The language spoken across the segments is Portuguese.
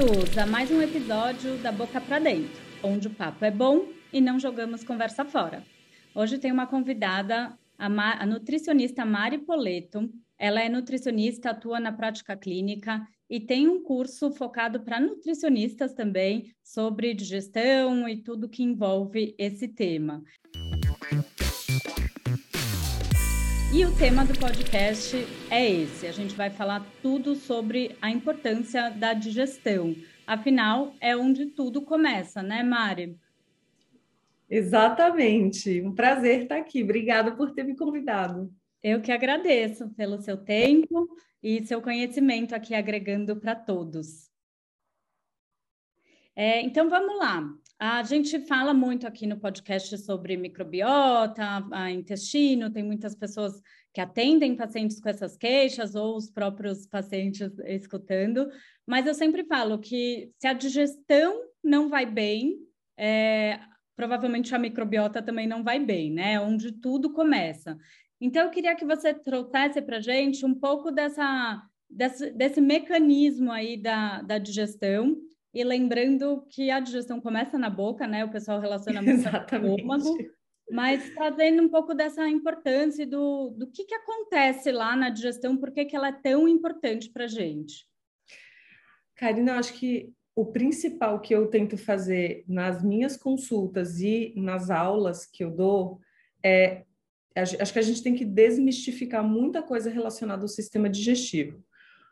Bem-vindos a mais um episódio da Boca para Dentro, onde o papo é bom e não jogamos conversa fora. Hoje tem uma convidada, a, Ma a nutricionista Mari Poleto. Ela é nutricionista, atua na prática clínica e tem um curso focado para nutricionistas também sobre digestão e tudo que envolve esse tema. E o tema do podcast é esse. A gente vai falar tudo sobre a importância da digestão. Afinal, é onde tudo começa, né, Mari? Exatamente. Um prazer estar aqui. Obrigada por ter me convidado. Eu que agradeço pelo seu tempo e seu conhecimento aqui agregando para todos. É, então vamos lá. A gente fala muito aqui no podcast sobre microbiota, intestino, tem muitas pessoas que atendem pacientes com essas queixas ou os próprios pacientes escutando, mas eu sempre falo que se a digestão não vai bem, é, provavelmente a microbiota também não vai bem, né? Onde tudo começa. Então, eu queria que você trouxesse para gente um pouco dessa, desse, desse mecanismo aí da, da digestão, e lembrando que a digestão começa na boca, né? O pessoal relaciona muito com o estômago, mas trazendo um pouco dessa importância do, do que, que acontece lá na digestão, por que, que ela é tão importante para a gente. Karina, eu acho que o principal que eu tento fazer nas minhas consultas e nas aulas que eu dou é acho que a gente tem que desmistificar muita coisa relacionada ao sistema digestivo.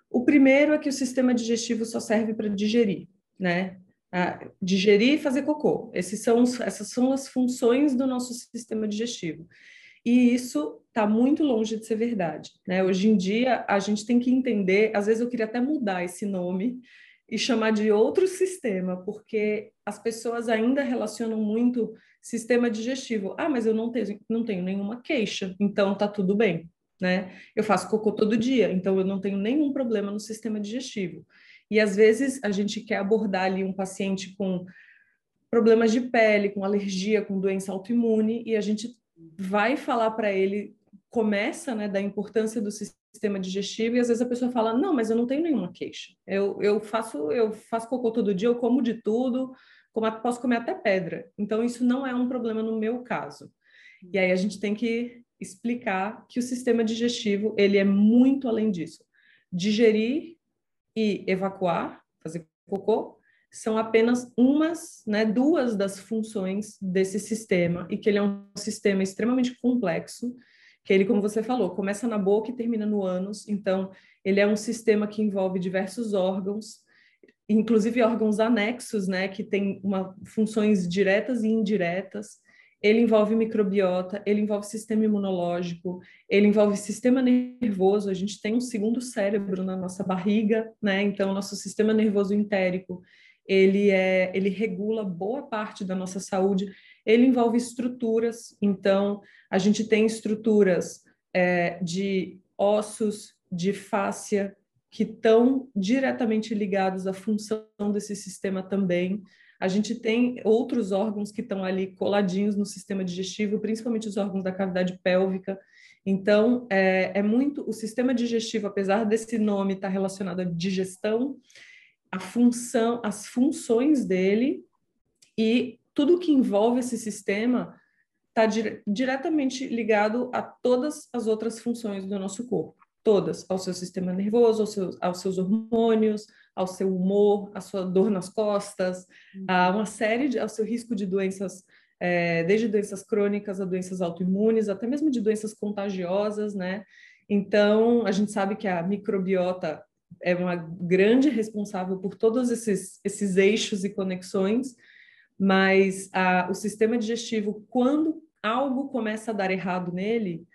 O primeiro é que o sistema digestivo só serve para digerir né? Ah, digerir e fazer cocô. Esses são essas são as funções do nosso sistema digestivo. E isso está muito longe de ser verdade. Né? Hoje em dia, a gente tem que entender, às vezes eu queria até mudar esse nome e chamar de outro sistema, porque as pessoas ainda relacionam muito sistema digestivo. Ah, mas eu não tenho, não tenho nenhuma queixa, então tá tudo bem. Né? Eu faço cocô todo dia, então eu não tenho nenhum problema no sistema digestivo. E às vezes a gente quer abordar ali um paciente com problemas de pele, com alergia, com doença autoimune, e a gente vai falar para ele, começa né, da importância do sistema digestivo, e às vezes a pessoa fala, não, mas eu não tenho nenhuma queixa. Eu, eu faço eu faço cocô todo dia, eu como de tudo, como, posso comer até pedra. Então, isso não é um problema no meu caso. E aí a gente tem que explicar que o sistema digestivo, ele é muito além disso. Digerir e evacuar, fazer cocô, são apenas umas, né, duas das funções desse sistema e que ele é um sistema extremamente complexo, que ele, como você falou, começa na boca e termina no ânus, então ele é um sistema que envolve diversos órgãos, inclusive órgãos anexos, né, que têm uma, funções diretas e indiretas, ele envolve microbiota, ele envolve sistema imunológico, ele envolve sistema nervoso. A gente tem um segundo cérebro na nossa barriga, né? Então, nosso sistema nervoso entérico, ele é, ele regula boa parte da nossa saúde. Ele envolve estruturas. Então, a gente tem estruturas é, de ossos, de fáscia, que estão diretamente ligados à função desse sistema também. A gente tem outros órgãos que estão ali coladinhos no sistema digestivo, principalmente os órgãos da cavidade pélvica. Então, é, é muito o sistema digestivo, apesar desse nome estar relacionado à digestão, a função, as funções dele e tudo que envolve esse sistema está dire diretamente ligado a todas as outras funções do nosso corpo, todas, ao seu sistema nervoso, aos seus, aos seus hormônios, ao seu humor, à sua dor nas costas, a uhum. uma série de, ao seu risco de doenças, é, desde doenças crônicas a doenças autoimunes, até mesmo de doenças contagiosas, né? Então, a gente sabe que a microbiota é uma grande responsável por todos esses, esses eixos e conexões, mas a, o sistema digestivo, quando algo começa a dar errado nele,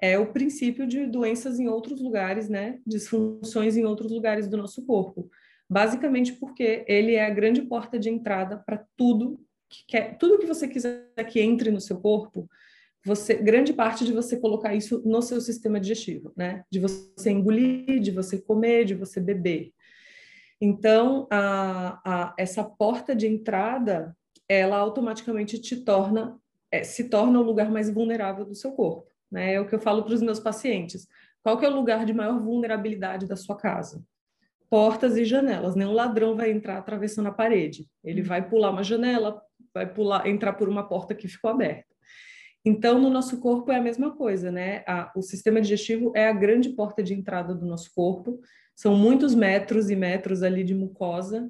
é o princípio de doenças em outros lugares, né? Disfunções em outros lugares do nosso corpo basicamente porque ele é a grande porta de entrada para tudo que quer, tudo que você quiser que entre no seu corpo, você grande parte de você colocar isso no seu sistema digestivo, né? De você engolir, de você comer, de você beber. Então, a, a, essa porta de entrada, ela automaticamente te torna, é, se torna o lugar mais vulnerável do seu corpo. Né? É o que eu falo para os meus pacientes. Qual é o lugar de maior vulnerabilidade da sua casa? portas e janelas. Nenhum ladrão vai entrar atravessando a parede. Ele vai pular uma janela, vai pular, entrar por uma porta que ficou aberta. Então, no nosso corpo é a mesma coisa, né? A, o sistema digestivo é a grande porta de entrada do nosso corpo. São muitos metros e metros ali de mucosa.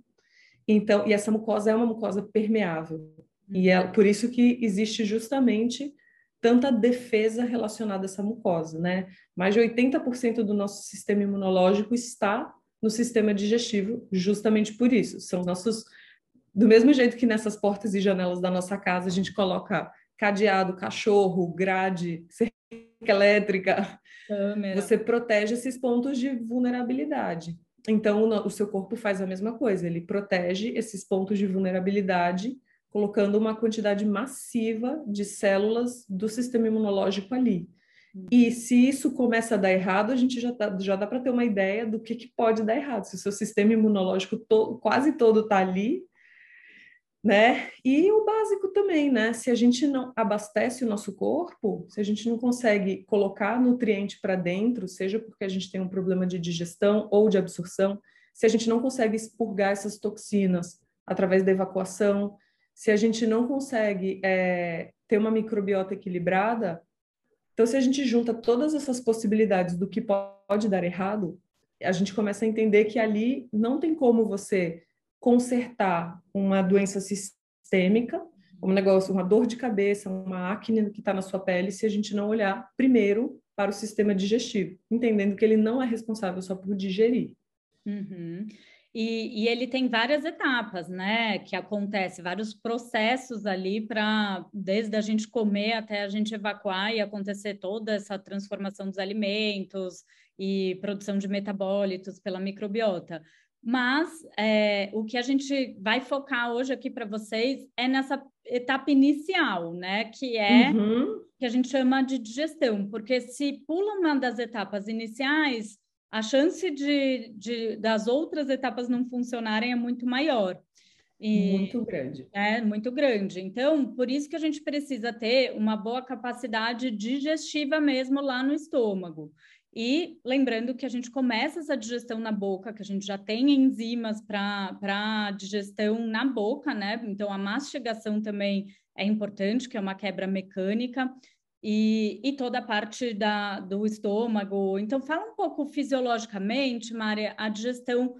Então, e essa mucosa é uma mucosa permeável. E é por isso que existe justamente tanta defesa relacionada a essa mucosa, né? Mais de 80% do nosso sistema imunológico está no sistema digestivo, justamente por isso. São nossos do mesmo jeito que nessas portas e janelas da nossa casa a gente coloca cadeado, cachorro, grade, cerca elétrica, Câmera. você protege esses pontos de vulnerabilidade. Então, o seu corpo faz a mesma coisa, ele protege esses pontos de vulnerabilidade, colocando uma quantidade massiva de células do sistema imunológico ali. E se isso começa a dar errado, a gente já, tá, já dá para ter uma ideia do que, que pode dar errado. Se o seu sistema imunológico to, quase todo está ali, né? E o básico também, né? Se a gente não abastece o nosso corpo, se a gente não consegue colocar nutriente para dentro, seja porque a gente tem um problema de digestão ou de absorção, se a gente não consegue expurgar essas toxinas através da evacuação, se a gente não consegue é, ter uma microbiota equilibrada, então se a gente junta todas essas possibilidades do que pode dar errado, a gente começa a entender que ali não tem como você consertar uma doença sistêmica, um negócio, uma dor de cabeça, uma acne que está na sua pele, se a gente não olhar primeiro para o sistema digestivo, entendendo que ele não é responsável só por digerir. Uhum. E, e, ele tem várias etapas, né? Que acontece, vários processos ali para, desde a gente comer até a gente evacuar e acontecer toda essa transformação dos alimentos e produção de metabólitos pela microbiota. Mas é, o que a gente vai focar hoje aqui para vocês é nessa etapa inicial, né? Que é uhum. que a gente chama de digestão, porque se pula uma das etapas iniciais, a chance de, de das outras etapas não funcionarem é muito maior. E, muito grande. É, muito grande. Então, por isso que a gente precisa ter uma boa capacidade digestiva mesmo lá no estômago. E lembrando que a gente começa essa digestão na boca, que a gente já tem enzimas para digestão na boca, né? Então a mastigação também é importante, que é uma quebra mecânica, e, e toda a parte da, do estômago. Então, fala um pouco fisiologicamente, Maria, a digestão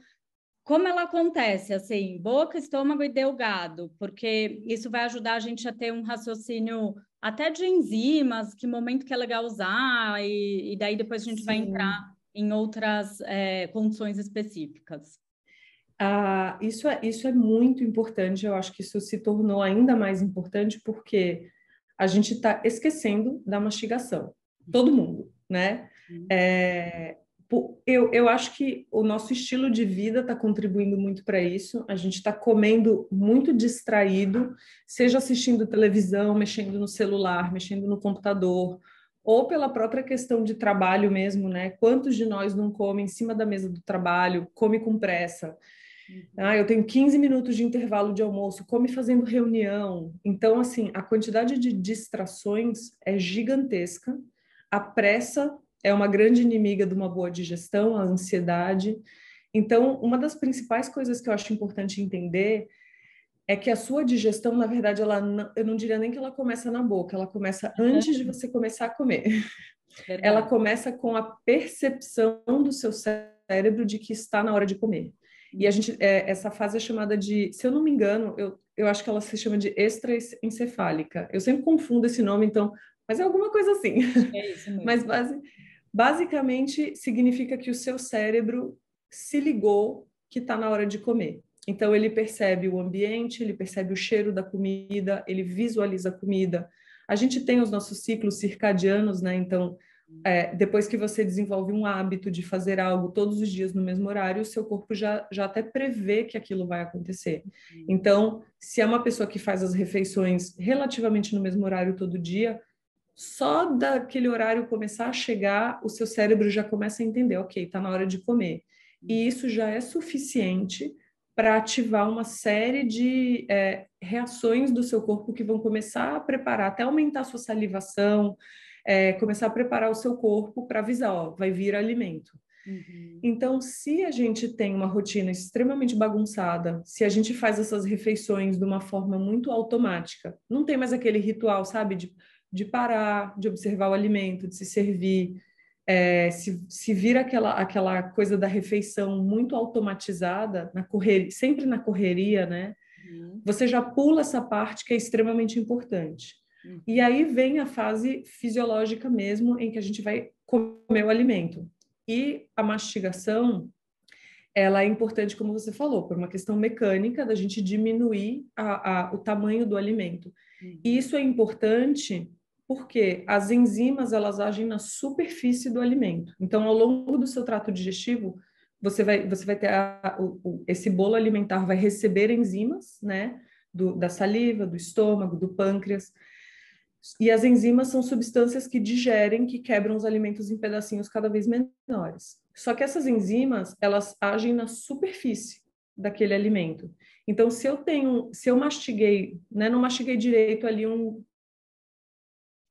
como ela acontece, assim, boca, estômago e delgado, porque isso vai ajudar a gente a ter um raciocínio até de enzimas, que momento que é legal usar, e, e daí depois a gente Sim. vai entrar em outras é, condições específicas. Ah, isso, é, isso é muito importante, eu acho que isso se tornou ainda mais importante porque a gente está esquecendo da mastigação, todo mundo, né? É, eu, eu acho que o nosso estilo de vida está contribuindo muito para isso. A gente está comendo muito distraído, seja assistindo televisão, mexendo no celular, mexendo no computador, ou pela própria questão de trabalho mesmo, né? Quantos de nós não comem em cima da mesa do trabalho, come com pressa? Uhum. Ah, eu tenho 15 minutos de intervalo de almoço, come fazendo reunião. Então, assim, a quantidade de distrações é gigantesca. A pressa é uma grande inimiga de uma boa digestão, a ansiedade. Então, uma das principais coisas que eu acho importante entender é que a sua digestão, na verdade, ela não, eu não diria nem que ela começa na boca, ela começa antes de você começar a comer. Verdade. Ela começa com a percepção do seu cérebro de que está na hora de comer. E a gente, é, essa fase é chamada de, se eu não me engano, eu, eu acho que ela se chama de extraencefálica. Eu sempre confundo esse nome, então, mas é alguma coisa assim. É isso mesmo. mas base, Basicamente, significa que o seu cérebro se ligou que está na hora de comer. Então, ele percebe o ambiente, ele percebe o cheiro da comida, ele visualiza a comida. A gente tem os nossos ciclos circadianos, né? Então, é, depois que você desenvolve um hábito de fazer algo todos os dias no mesmo horário, o seu corpo já, já até prevê que aquilo vai acontecer. Então, se é uma pessoa que faz as refeições relativamente no mesmo horário todo dia, só daquele horário começar a chegar, o seu cérebro já começa a entender, ok, está na hora de comer. E isso já é suficiente para ativar uma série de é, reações do seu corpo que vão começar a preparar, até aumentar a sua salivação, é, começar a preparar o seu corpo para avisar, ó, vai vir alimento. Uhum. Então, se a gente tem uma rotina extremamente bagunçada, se a gente faz essas refeições de uma forma muito automática, não tem mais aquele ritual, sabe, de, de parar, de observar o alimento, de se servir, é, se, se vira aquela, aquela coisa da refeição muito automatizada, na correria, sempre na correria, né? Uhum. Você já pula essa parte que é extremamente importante. Uhum. E aí vem a fase fisiológica mesmo, em que a gente vai comer o alimento. E a mastigação, ela é importante, como você falou, por uma questão mecânica da gente diminuir a, a, o tamanho do alimento. Uhum. E isso é importante porque as enzimas elas agem na superfície do alimento. Então, ao longo do seu trato digestivo, você vai, você vai ter a, o, esse bolo alimentar vai receber enzimas, né, do, da saliva, do estômago, do pâncreas. E as enzimas são substâncias que digerem, que quebram os alimentos em pedacinhos cada vez menores. Só que essas enzimas, elas agem na superfície daquele alimento. Então, se eu tenho, se eu mastiguei, né, não mastiguei direito ali um,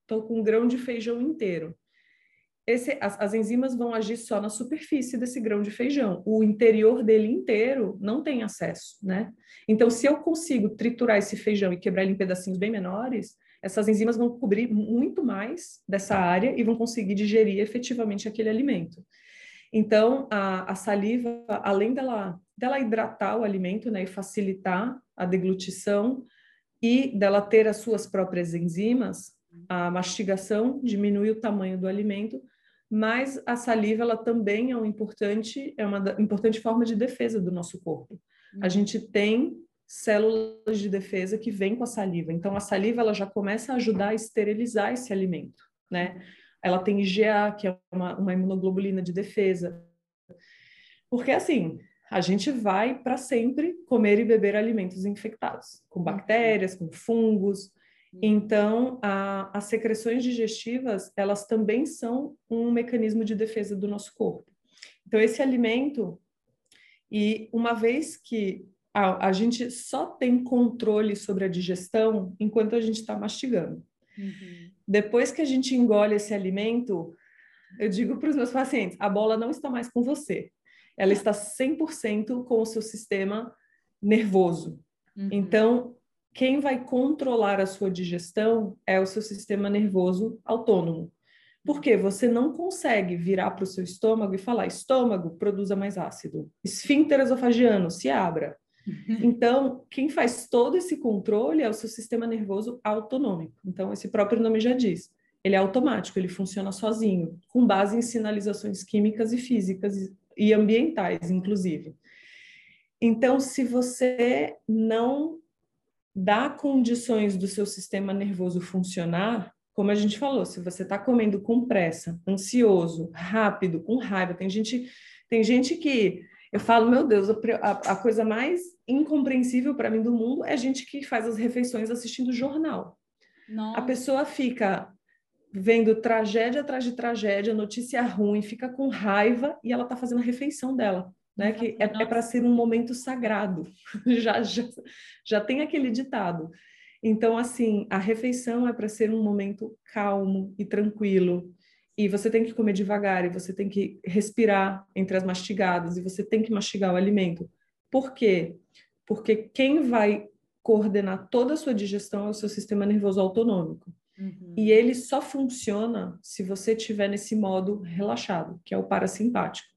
estou com um grão de feijão inteiro. Esse, as, as, enzimas vão agir só na superfície desse grão de feijão. O interior dele inteiro não tem acesso, né? Então, se eu consigo triturar esse feijão e quebrar ele em pedacinhos bem menores, essas enzimas vão cobrir muito mais dessa área e vão conseguir digerir efetivamente aquele alimento. Então, a, a saliva, além dela, dela hidratar o alimento né, e facilitar a deglutição e dela ter as suas próprias enzimas, a mastigação diminui o tamanho do alimento, mas a saliva ela também é um importante é uma importante forma de defesa do nosso corpo. A uhum. gente tem células de defesa que vêm com a saliva. Então a saliva ela já começa a ajudar a esterilizar esse alimento, né? Ela tem IgA, que é uma, uma imunoglobulina de defesa. Porque assim, a gente vai para sempre comer e beber alimentos infectados, com uhum. bactérias, com fungos, então, a, as secreções digestivas, elas também são um mecanismo de defesa do nosso corpo. Então, esse alimento, e uma vez que a, a gente só tem controle sobre a digestão enquanto a gente está mastigando. Uhum. Depois que a gente engole esse alimento, eu digo para os meus pacientes, a bola não está mais com você. Ela está 100% com o seu sistema nervoso. Uhum. Então, quem vai controlar a sua digestão é o seu sistema nervoso autônomo. Porque você não consegue virar para o seu estômago e falar: estômago, produza mais ácido. Esfíncter esofagiano, se abra. Então, quem faz todo esse controle é o seu sistema nervoso autonômico. Então, esse próprio nome já diz. Ele é automático, ele funciona sozinho, com base em sinalizações químicas e físicas e ambientais, inclusive. Então, se você não dá condições do seu sistema nervoso funcionar, como a gente falou, se você está comendo com pressa, ansioso, rápido, com raiva, tem gente, tem gente que eu falo, meu Deus, a, a coisa mais incompreensível para mim do mundo é gente que faz as refeições assistindo jornal. Nossa. A pessoa fica vendo tragédia atrás de tragédia, notícia ruim, fica com raiva e ela está fazendo a refeição dela né? Que é, é para ser um momento sagrado. já, já, já tem aquele ditado. Então, assim, a refeição é para ser um momento calmo e tranquilo. E você tem que comer devagar, e você tem que respirar entre as mastigadas, e você tem que mastigar o alimento. Por quê? Porque quem vai coordenar toda a sua digestão é o seu sistema nervoso autonômico. Uhum. E ele só funciona se você estiver nesse modo relaxado, que é o parasimpático.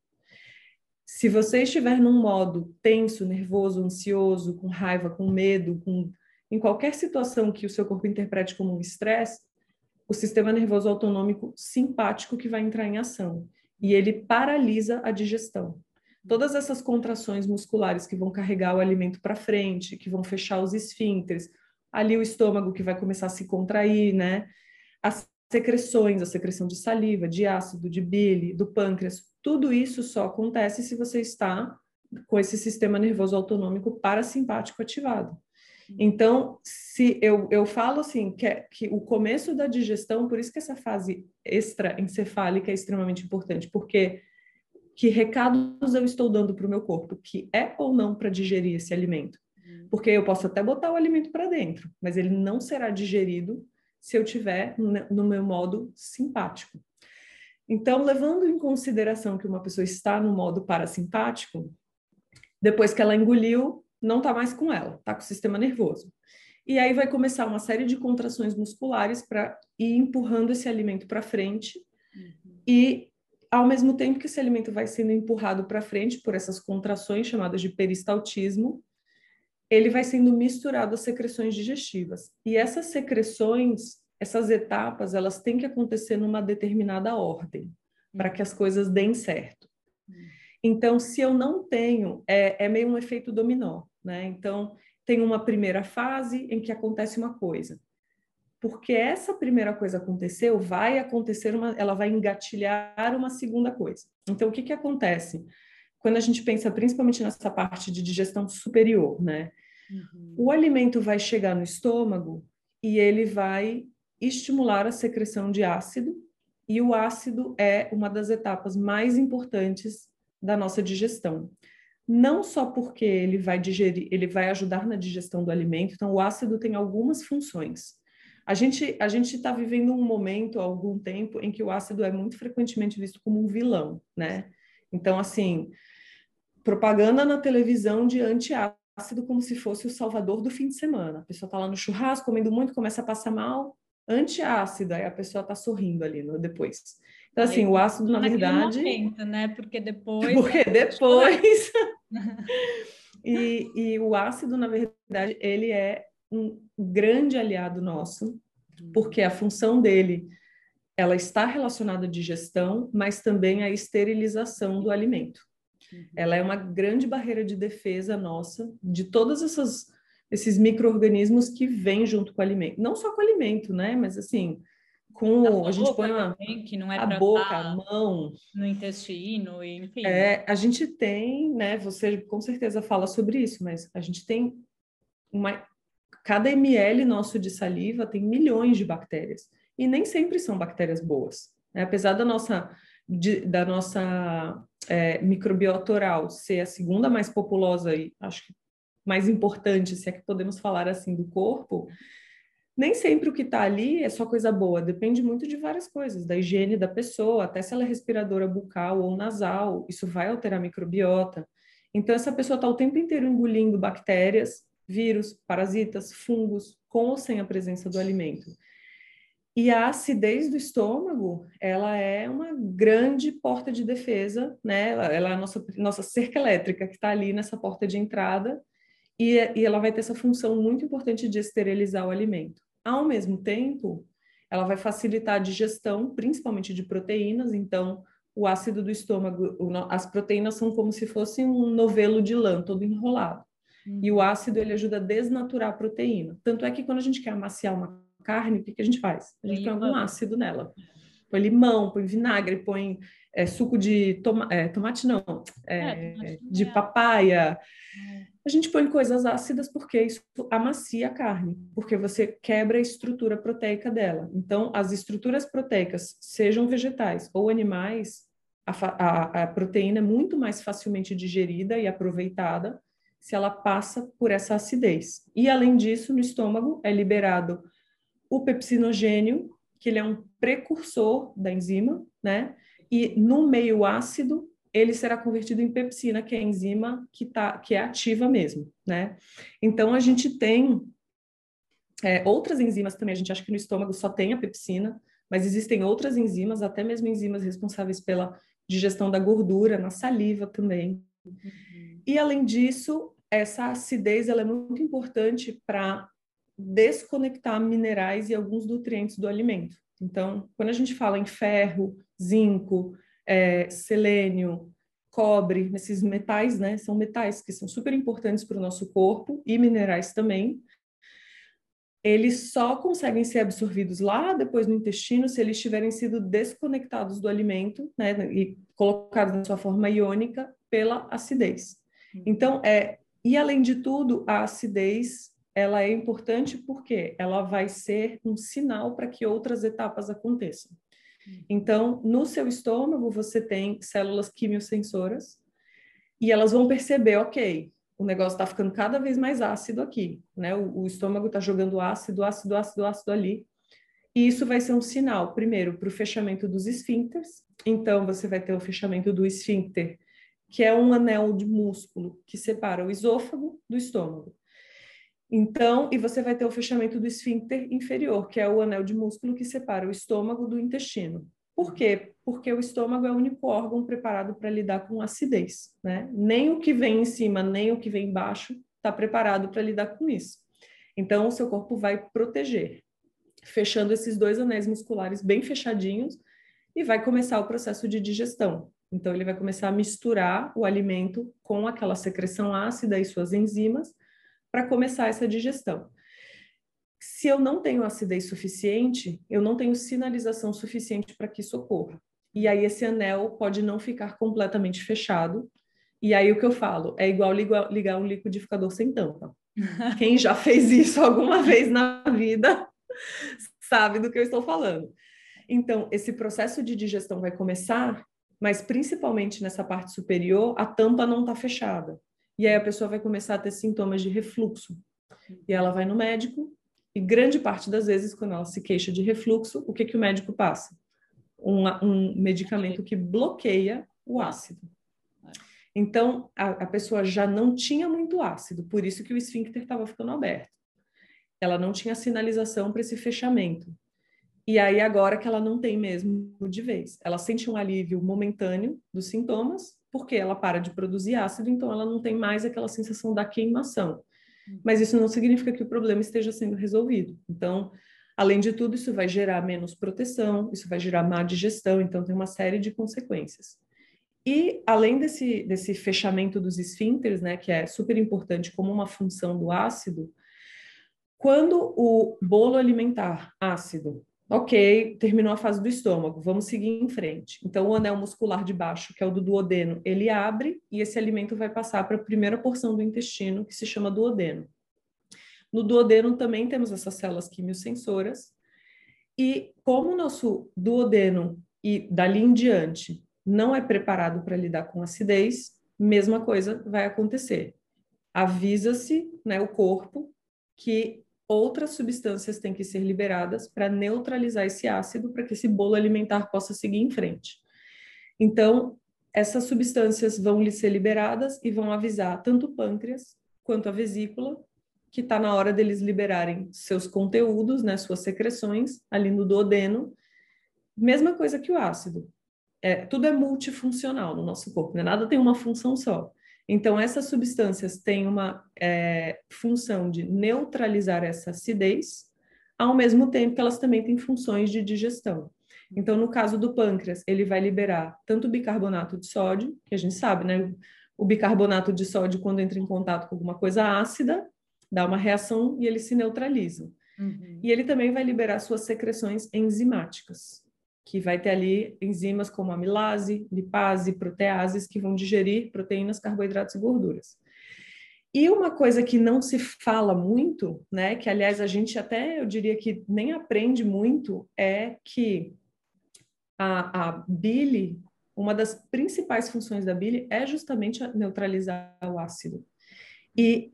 Se você estiver num modo tenso, nervoso, ansioso, com raiva, com medo, com em qualquer situação que o seu corpo interprete como um estresse, o sistema nervoso autonômico simpático que vai entrar em ação e ele paralisa a digestão. Todas essas contrações musculares que vão carregar o alimento para frente, que vão fechar os esfíncteres, ali o estômago que vai começar a se contrair, né? As secreções, a secreção de saliva, de ácido, de bile, do pâncreas, tudo isso só acontece se você está com esse sistema nervoso autonômico parasimpático ativado. Então, se eu, eu falo assim, que, é, que o começo da digestão, por isso que essa fase extraencefálica é extremamente importante, porque que recados eu estou dando para o meu corpo, que é ou não para digerir esse alimento? Uhum. Porque eu posso até botar o alimento para dentro, mas ele não será digerido se eu tiver no meu modo simpático. Então, levando em consideração que uma pessoa está no modo parasimpático, depois que ela engoliu, não está mais com ela, está com o sistema nervoso. E aí vai começar uma série de contrações musculares para ir empurrando esse alimento para frente. Uhum. E ao mesmo tempo que esse alimento vai sendo empurrado para frente por essas contrações chamadas de peristaltismo, ele vai sendo misturado às secreções digestivas. E essas secreções, essas etapas, elas têm que acontecer numa determinada ordem, para que as coisas deem certo. Então, se eu não tenho, é, é meio um efeito dominó, né? Então, tem uma primeira fase em que acontece uma coisa. Porque essa primeira coisa aconteceu, vai acontecer uma, ela vai engatilhar uma segunda coisa. Então, o que que acontece? quando a gente pensa principalmente nessa parte de digestão superior, né? Uhum. O alimento vai chegar no estômago e ele vai estimular a secreção de ácido, e o ácido é uma das etapas mais importantes da nossa digestão. Não só porque ele vai digerir, ele vai ajudar na digestão do alimento, então o ácido tem algumas funções. A gente a gente está vivendo um momento há algum tempo em que o ácido é muito frequentemente visto como um vilão, né? Então assim, propaganda na televisão de antiácido como se fosse o salvador do fim de semana. A pessoa está lá no churrasco, comendo muito, começa a passar mal, antiácido, aí a pessoa está sorrindo ali no, depois. Então, assim, o ácido, na verdade... Momento, né? Porque depois... Porque depois... e, e o ácido, na verdade, ele é um grande aliado nosso, porque a função dele ela está relacionada à digestão, mas também à esterilização do alimento. Uhum. Ela é uma grande barreira de defesa nossa de todos essas, esses micro-organismos que vêm junto com o alimento. Não só com o alimento, né? Mas assim, com a, a gente põe uma, também, que não é a boca, a mão. No intestino, enfim. É, a gente tem, né? Você com certeza fala sobre isso, mas a gente tem uma. Cada ml nosso de saliva tem milhões de bactérias. E nem sempre são bactérias boas. Né? Apesar da nossa de, da nossa é, microbiota oral ser a segunda mais populosa e acho que mais importante, se é que podemos falar assim, do corpo, nem sempre o que está ali é só coisa boa, depende muito de várias coisas, da higiene da pessoa, até se ela é respiradora bucal ou nasal, isso vai alterar a microbiota. Então, essa pessoa está o tempo inteiro engolindo bactérias, vírus, parasitas, fungos, com ou sem a presença do alimento. E a acidez do estômago, ela é uma grande porta de defesa, né? Ela, é a nossa, nossa cerca elétrica que está ali nessa porta de entrada e, e ela vai ter essa função muito importante de esterilizar o alimento. Ao mesmo tempo, ela vai facilitar a digestão, principalmente de proteínas, então o ácido do estômago, as proteínas são como se fosse um novelo de lã todo enrolado. Uhum. E o ácido ele ajuda a desnaturar a proteína. Tanto é que quando a gente quer amaciar uma carne, o que, que a gente faz? A gente põe algum ácido nela. Põe limão, põe vinagre, põe é, suco de toma é, tomate, não, é, é de papaya. É. A gente põe coisas ácidas porque isso amacia a carne, porque você quebra a estrutura proteica dela. Então, as estruturas proteicas, sejam vegetais ou animais, a, a, a proteína é muito mais facilmente digerida e aproveitada se ela passa por essa acidez. E, além disso, no estômago é liberado o pepsinogênio, que ele é um precursor da enzima, né? E no meio ácido, ele será convertido em pepsina, que é a enzima que, tá, que é ativa mesmo, né? Então, a gente tem é, outras enzimas também, a gente acha que no estômago só tem a pepsina, mas existem outras enzimas, até mesmo enzimas responsáveis pela digestão da gordura, na saliva também. Uhum. E, além disso, essa acidez ela é muito importante para desconectar minerais e alguns nutrientes do alimento. Então, quando a gente fala em ferro, zinco, é, selênio, cobre, esses metais, né, são metais que são super importantes para o nosso corpo e minerais também. Eles só conseguem ser absorvidos lá depois no intestino se eles tiverem sido desconectados do alimento, né, e colocados na sua forma iônica pela acidez. Hum. Então, é, e além de tudo, a acidez ela é importante porque ela vai ser um sinal para que outras etapas aconteçam. Hum. Então, no seu estômago, você tem células quimiosensoras e elas vão perceber, ok, o negócio está ficando cada vez mais ácido aqui, né? O, o estômago está jogando ácido, ácido, ácido, ácido ali. E isso vai ser um sinal, primeiro, para o fechamento dos esfíncteres. Então, você vai ter o fechamento do esfíncter, que é um anel de músculo que separa o esôfago do estômago. Então, e você vai ter o fechamento do esfíncter inferior, que é o anel de músculo que separa o estômago do intestino. Por quê? Porque o estômago é o único órgão preparado para lidar com acidez, né? Nem o que vem em cima, nem o que vem embaixo está preparado para lidar com isso. Então, o seu corpo vai proteger, fechando esses dois anéis musculares bem fechadinhos e vai começar o processo de digestão. Então, ele vai começar a misturar o alimento com aquela secreção ácida e suas enzimas para começar essa digestão. Se eu não tenho acidez suficiente, eu não tenho sinalização suficiente para que isso ocorra. E aí esse anel pode não ficar completamente fechado. E aí o que eu falo é igual ligar um liquidificador sem tampa. Quem já fez isso alguma vez na vida sabe do que eu estou falando. Então, esse processo de digestão vai começar, mas principalmente nessa parte superior, a tampa não está fechada. E aí a pessoa vai começar a ter sintomas de refluxo. E ela vai no médico, e grande parte das vezes, quando ela se queixa de refluxo, o que, que o médico passa? Um, um medicamento que bloqueia o ácido. Então, a, a, pessoa já não tinha muito ácido, por isso que o esfíncter estava ficando aberto. Ela não tinha sinalização para esse fechamento. E aí, agora que ela não tem mesmo de vez, ela sente um alívio momentâneo dos sintomas, porque ela para de produzir ácido, então ela não tem mais aquela sensação da queimação. Hum. Mas isso não significa que o problema esteja sendo resolvido. Então, além de tudo, isso vai gerar menos proteção, isso vai gerar má digestão, então tem uma série de consequências. E além desse, desse fechamento dos esfíncteres, né, que é super importante como uma função do ácido, quando o bolo alimentar ácido Ok, terminou a fase do estômago, vamos seguir em frente. Então, o anel muscular de baixo, que é o do duodeno, ele abre e esse alimento vai passar para a primeira porção do intestino, que se chama duodeno. No duodeno também temos essas células quimiosensoras, e como o nosso duodeno e dali em diante não é preparado para lidar com acidez, mesma coisa vai acontecer. Avisa-se né, o corpo que outras substâncias têm que ser liberadas para neutralizar esse ácido, para que esse bolo alimentar possa seguir em frente. Então, essas substâncias vão lhe ser liberadas e vão avisar tanto o pâncreas quanto a vesícula que está na hora deles liberarem seus conteúdos, né, suas secreções ali no duodeno. Mesma coisa que o ácido. É, tudo é multifuncional no nosso corpo, né? nada tem uma função só. Então, essas substâncias têm uma é, função de neutralizar essa acidez, ao mesmo tempo que elas também têm funções de digestão. Então, no caso do pâncreas, ele vai liberar tanto o bicarbonato de sódio, que a gente sabe, né? O bicarbonato de sódio, quando entra em contato com alguma coisa ácida, dá uma reação e ele se neutraliza. Uhum. E ele também vai liberar suas secreções enzimáticas que vai ter ali enzimas como amilase, lipase, proteases, que vão digerir proteínas, carboidratos e gorduras. E uma coisa que não se fala muito, né, que aliás a gente até, eu diria que nem aprende muito, é que a, a bile, uma das principais funções da bile é justamente neutralizar o ácido. E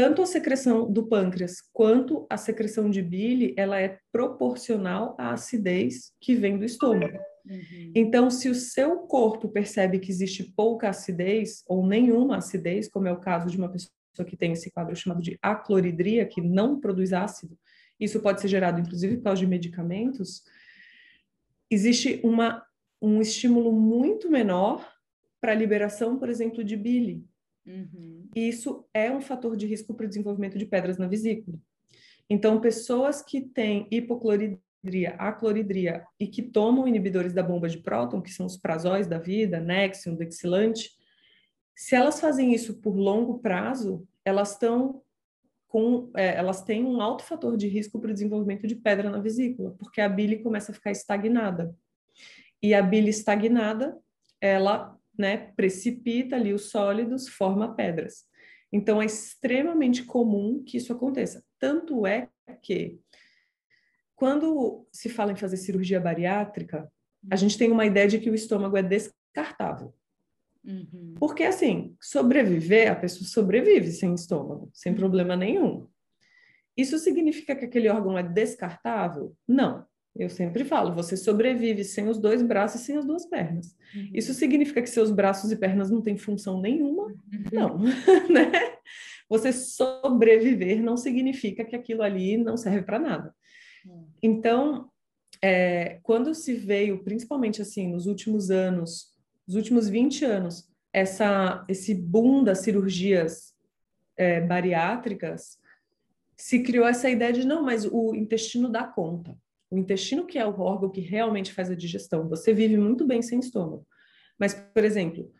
tanto a secreção do pâncreas quanto a secreção de bile, ela é proporcional à acidez que vem do estômago. Uhum. Então, se o seu corpo percebe que existe pouca acidez ou nenhuma acidez, como é o caso de uma pessoa que tem esse quadro chamado de acloridria, que não produz ácido, isso pode ser gerado inclusive por causa de medicamentos, existe uma, um estímulo muito menor para a liberação, por exemplo, de bile. Uhum. Isso é um fator de risco para o desenvolvimento de pedras na vesícula. Então, pessoas que têm hipocloridria, acloridria e que tomam inibidores da bomba de próton, que são os prazóis da vida, Nexium, Dexilante, se elas fazem isso por longo prazo, elas estão com, é, elas têm um alto fator de risco para o desenvolvimento de pedra na vesícula, porque a bile começa a ficar estagnada. E a bile estagnada, ela né, precipita ali os sólidos, forma pedras. Então é extremamente comum que isso aconteça. Tanto é que quando se fala em fazer cirurgia bariátrica, a gente tem uma ideia de que o estômago é descartável. Uhum. Porque assim, sobreviver, a pessoa sobrevive sem estômago, sem problema nenhum. Isso significa que aquele órgão é descartável? Não. Eu sempre falo, você sobrevive sem os dois braços e sem as duas pernas. Uhum. Isso significa que seus braços e pernas não têm função nenhuma? Uhum. Não, né? Você sobreviver não significa que aquilo ali não serve para nada. Uhum. Então, é, quando se veio, principalmente assim, nos últimos anos, nos últimos 20 anos, essa, esse boom das cirurgias é, bariátricas, se criou essa ideia de não, mas o intestino dá conta. O intestino que é o órgão que realmente faz a digestão. Você vive muito bem sem estômago. Mas, por exemplo,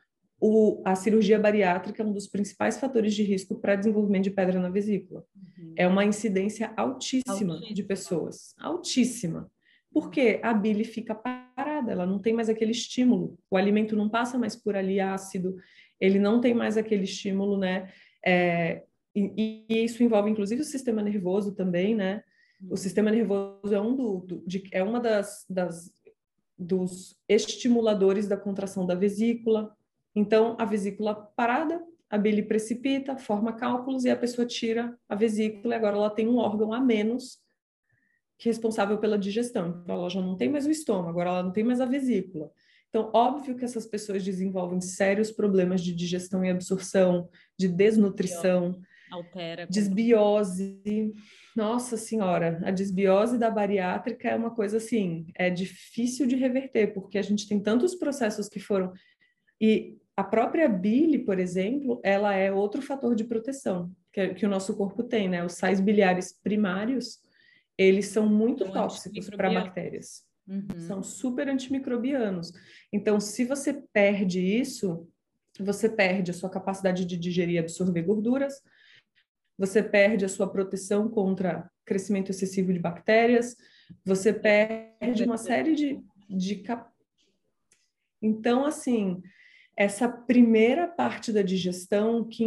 o, a cirurgia bariátrica é um dos principais fatores de risco para desenvolvimento de pedra na vesícula. Uhum. É uma incidência altíssima, altíssima, de pessoas. Altíssima. Porque a bile fica parada, ela não tem mais aquele estímulo. O alimento não passa mais por ali ácido, ele não tem mais aquele estímulo, né? É, e, e, isso envolve inclusive o sistema nervoso também, né? O sistema nervoso é um do, do de, é uma das, das dos estimuladores da contração da vesícula. Então, a vesícula parada, a bile precipita, forma cálculos e a pessoa tira a vesícula e agora ela tem um órgão a menos responsável pela digestão. Então, ela já não tem mais o estômago, agora ela não tem mais a vesícula. Então, óbvio que essas pessoas desenvolvem sérios problemas de digestão e absorção, de desnutrição, altera, desbiose, nossa senhora, a desbiose da bariátrica é uma coisa assim, é difícil de reverter, porque a gente tem tantos processos que foram. E a própria bile, por exemplo, ela é outro fator de proteção que, que o nosso corpo tem, né? Os sais biliares primários, eles são muito então, tóxicos para bactérias. Uhum. São super antimicrobianos. Então, se você perde isso, você perde a sua capacidade de digerir e absorver gorduras, você perde a sua proteção contra crescimento excessivo de bactérias, você perde uma série de, de cap... Então, assim, essa primeira parte da digestão que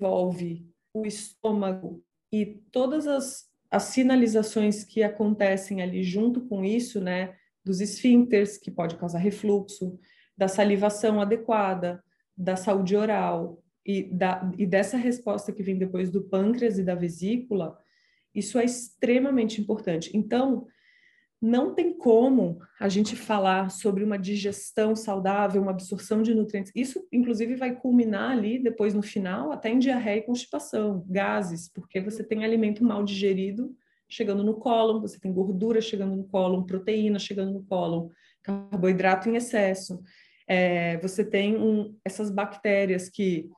envolve o estômago e todas as, as sinalizações que acontecem ali junto com isso, né, dos esfíncteres, que pode causar refluxo, da salivação adequada, da saúde oral, e, da, e dessa resposta que vem depois do pâncreas e da vesícula, isso é extremamente importante. Então, não tem como a gente falar sobre uma digestão saudável, uma absorção de nutrientes. Isso, inclusive, vai culminar ali, depois no final, até em diarreia e constipação, gases, porque você tem alimento mal digerido chegando no cólon, você tem gordura chegando no cólon, proteína chegando no cólon, carboidrato em excesso. É, você tem um, essas bactérias que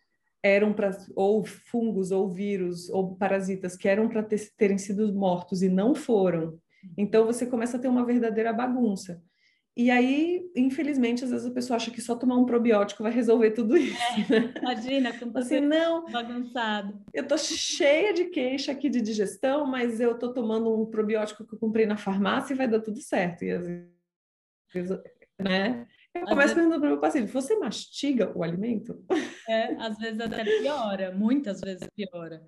eram para ou fungos ou vírus ou parasitas que eram para ter, terem sido mortos e não foram. Então você começa a ter uma verdadeira bagunça. E aí, infelizmente, às vezes a pessoa acha que só tomar um probiótico vai resolver tudo isso. É, né? Imagina, como assim, não, bagunçado. Eu tô cheia de queixa aqui de digestão, mas eu tô tomando um probiótico que eu comprei na farmácia e vai dar tudo certo. E às vezes, né? Eu começo vezes... perguntando para o meu paciente: você mastiga o alimento? É, às vezes até piora, muitas vezes piora.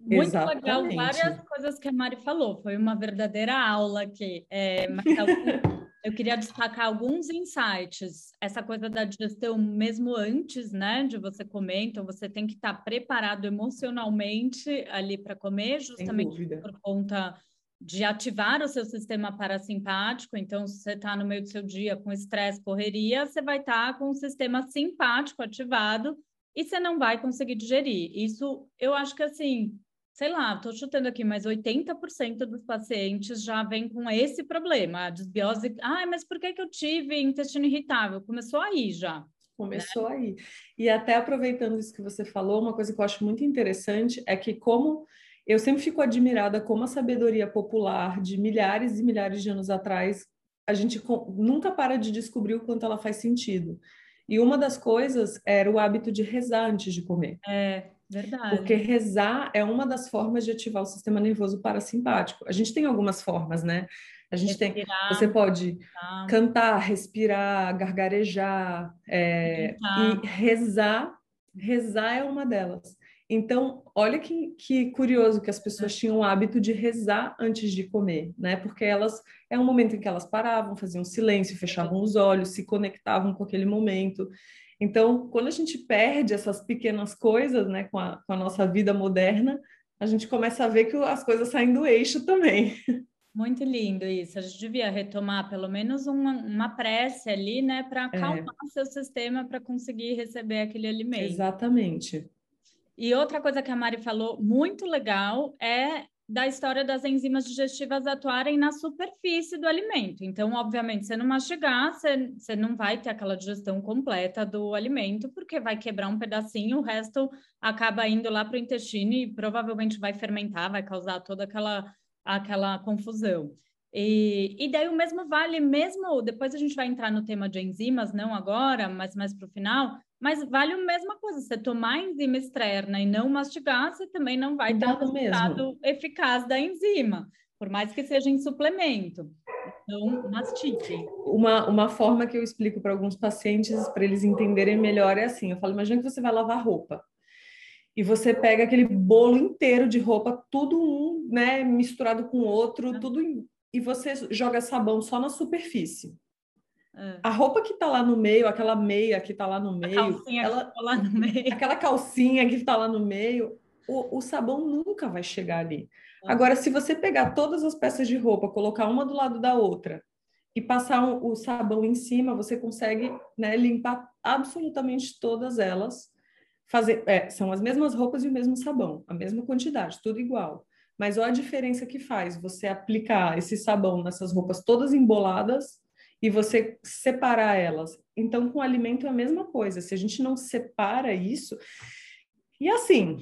Muito Exatamente. legal, várias coisas que a Mari falou. Foi uma verdadeira aula aqui. É, eu queria destacar alguns insights. Essa coisa da digestão, mesmo antes né, de você comer, então você tem que estar preparado emocionalmente ali para comer, justamente por conta de ativar o seu sistema parasimpático. Então, se você está no meio do seu dia com estresse, correria, você vai estar tá com o sistema simpático ativado e você não vai conseguir digerir. Isso, eu acho que assim, sei lá, estou chutando aqui, mas 80% dos pacientes já vem com esse problema, a desbiose. Ah, mas por que, que eu tive intestino irritável? Começou aí já. Começou né? aí. E até aproveitando isso que você falou, uma coisa que eu acho muito interessante é que como eu sempre fico admirada como a sabedoria popular de milhares e milhares de anos atrás, a gente nunca para de descobrir o quanto ela faz sentido. E uma das coisas era o hábito de rezar antes de comer. É, verdade. Porque rezar é uma das formas de ativar o sistema nervoso parasimpático. A gente tem algumas formas, né? A gente respirar, tem. Você pode tá. cantar, respirar, gargarejar, é, e rezar. Rezar é uma delas. Então, olha que, que curioso que as pessoas tinham o hábito de rezar antes de comer, né? Porque elas é um momento em que elas paravam, faziam silêncio, fechavam os olhos, se conectavam com aquele momento. Então, quando a gente perde essas pequenas coisas, né, com a, com a nossa vida moderna, a gente começa a ver que as coisas saem do eixo também. Muito lindo isso. A gente devia retomar pelo menos uma, uma prece ali, né, para acalmar é. seu sistema para conseguir receber aquele alimento. Exatamente. E outra coisa que a Mari falou muito legal é da história das enzimas digestivas atuarem na superfície do alimento. Então, obviamente, você não mastigar, você, você não vai ter aquela digestão completa do alimento, porque vai quebrar um pedacinho, o resto acaba indo lá para o intestino e provavelmente vai fermentar, vai causar toda aquela, aquela confusão. E, e daí o mesmo vale, mesmo depois a gente vai entrar no tema de enzimas, não agora, mas mais para o final, mas vale a mesma coisa, você tomar enzima externa e não mastigar, você também não vai ter o resultado eficaz da enzima, por mais que seja em suplemento. Então, mastique. Uma, uma forma que eu explico para alguns pacientes, para eles entenderem melhor, é assim: eu falo, imagina que você vai lavar roupa. E você pega aquele bolo inteiro de roupa, tudo um, né, misturado com outro, tudo e você joga sabão só na superfície. É. A roupa que tá lá no meio, aquela meia que tá lá no meio, ela, tá lá no meio. aquela calcinha que tá lá no meio, o, o sabão nunca vai chegar ali. É. Agora, se você pegar todas as peças de roupa, colocar uma do lado da outra e passar um, o sabão em cima, você consegue né, limpar absolutamente todas elas. Fazer, é, são as mesmas roupas e o mesmo sabão, a mesma quantidade, tudo igual. Mas olha a diferença que faz você aplicar esse sabão nessas roupas todas emboladas e você separar elas. Então, com o alimento é a mesma coisa. Se a gente não separa isso. E assim,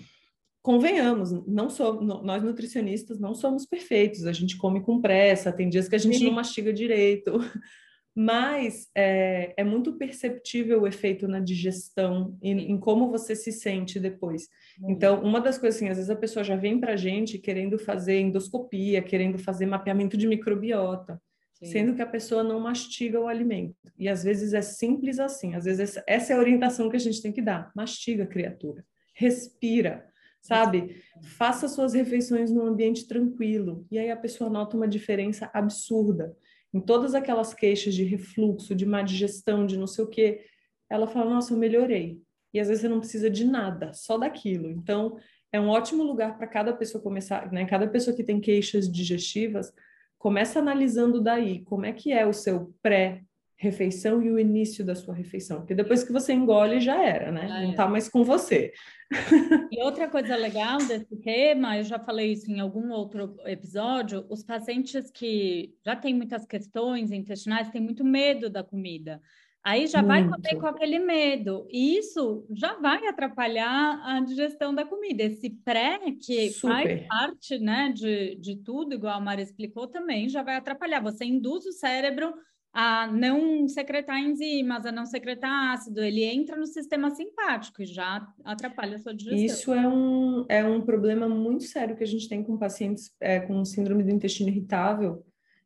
convenhamos, não sou, nós nutricionistas não somos perfeitos, a gente come com pressa, tem dias que a gente Sim. não mastiga direito, mas é, é, muito perceptível o efeito na digestão e em como você se sente depois. Então, uma das coisas assim, às vezes a pessoa já vem para a gente querendo fazer endoscopia, querendo fazer mapeamento de microbiota. Sim. sendo que a pessoa não mastiga o alimento. E às vezes é simples assim, às vezes essa é a orientação que a gente tem que dar. Mastiga, criatura. Respira, sabe? Faça suas refeições num ambiente tranquilo. E aí a pessoa nota uma diferença absurda. Em todas aquelas queixas de refluxo, de má digestão, de não sei o quê, ela fala: "Nossa, eu melhorei". E às vezes você não precisa de nada, só daquilo. Então, é um ótimo lugar para cada pessoa começar, né? Cada pessoa que tem queixas digestivas, Começa analisando daí como é que é o seu pré refeição e o início da sua refeição, porque depois que você engole já era, né? Já não está mais com você. E outra coisa legal desse tema, eu já falei isso em algum outro episódio, os pacientes que já têm muitas questões intestinais têm muito medo da comida. Aí já Muito. vai comer com aquele medo. E isso já vai atrapalhar a digestão da comida. Esse pré, que Super. faz parte né, de, de tudo, igual a Mari explicou, também já vai atrapalhar. Você induz o cérebro a não secretar enzimas, a não secretar ácido, ele entra no sistema simpático e já atrapalha a sua digestão. Isso é um, é um problema muito sério que a gente tem com pacientes é, com síndrome do intestino irritável,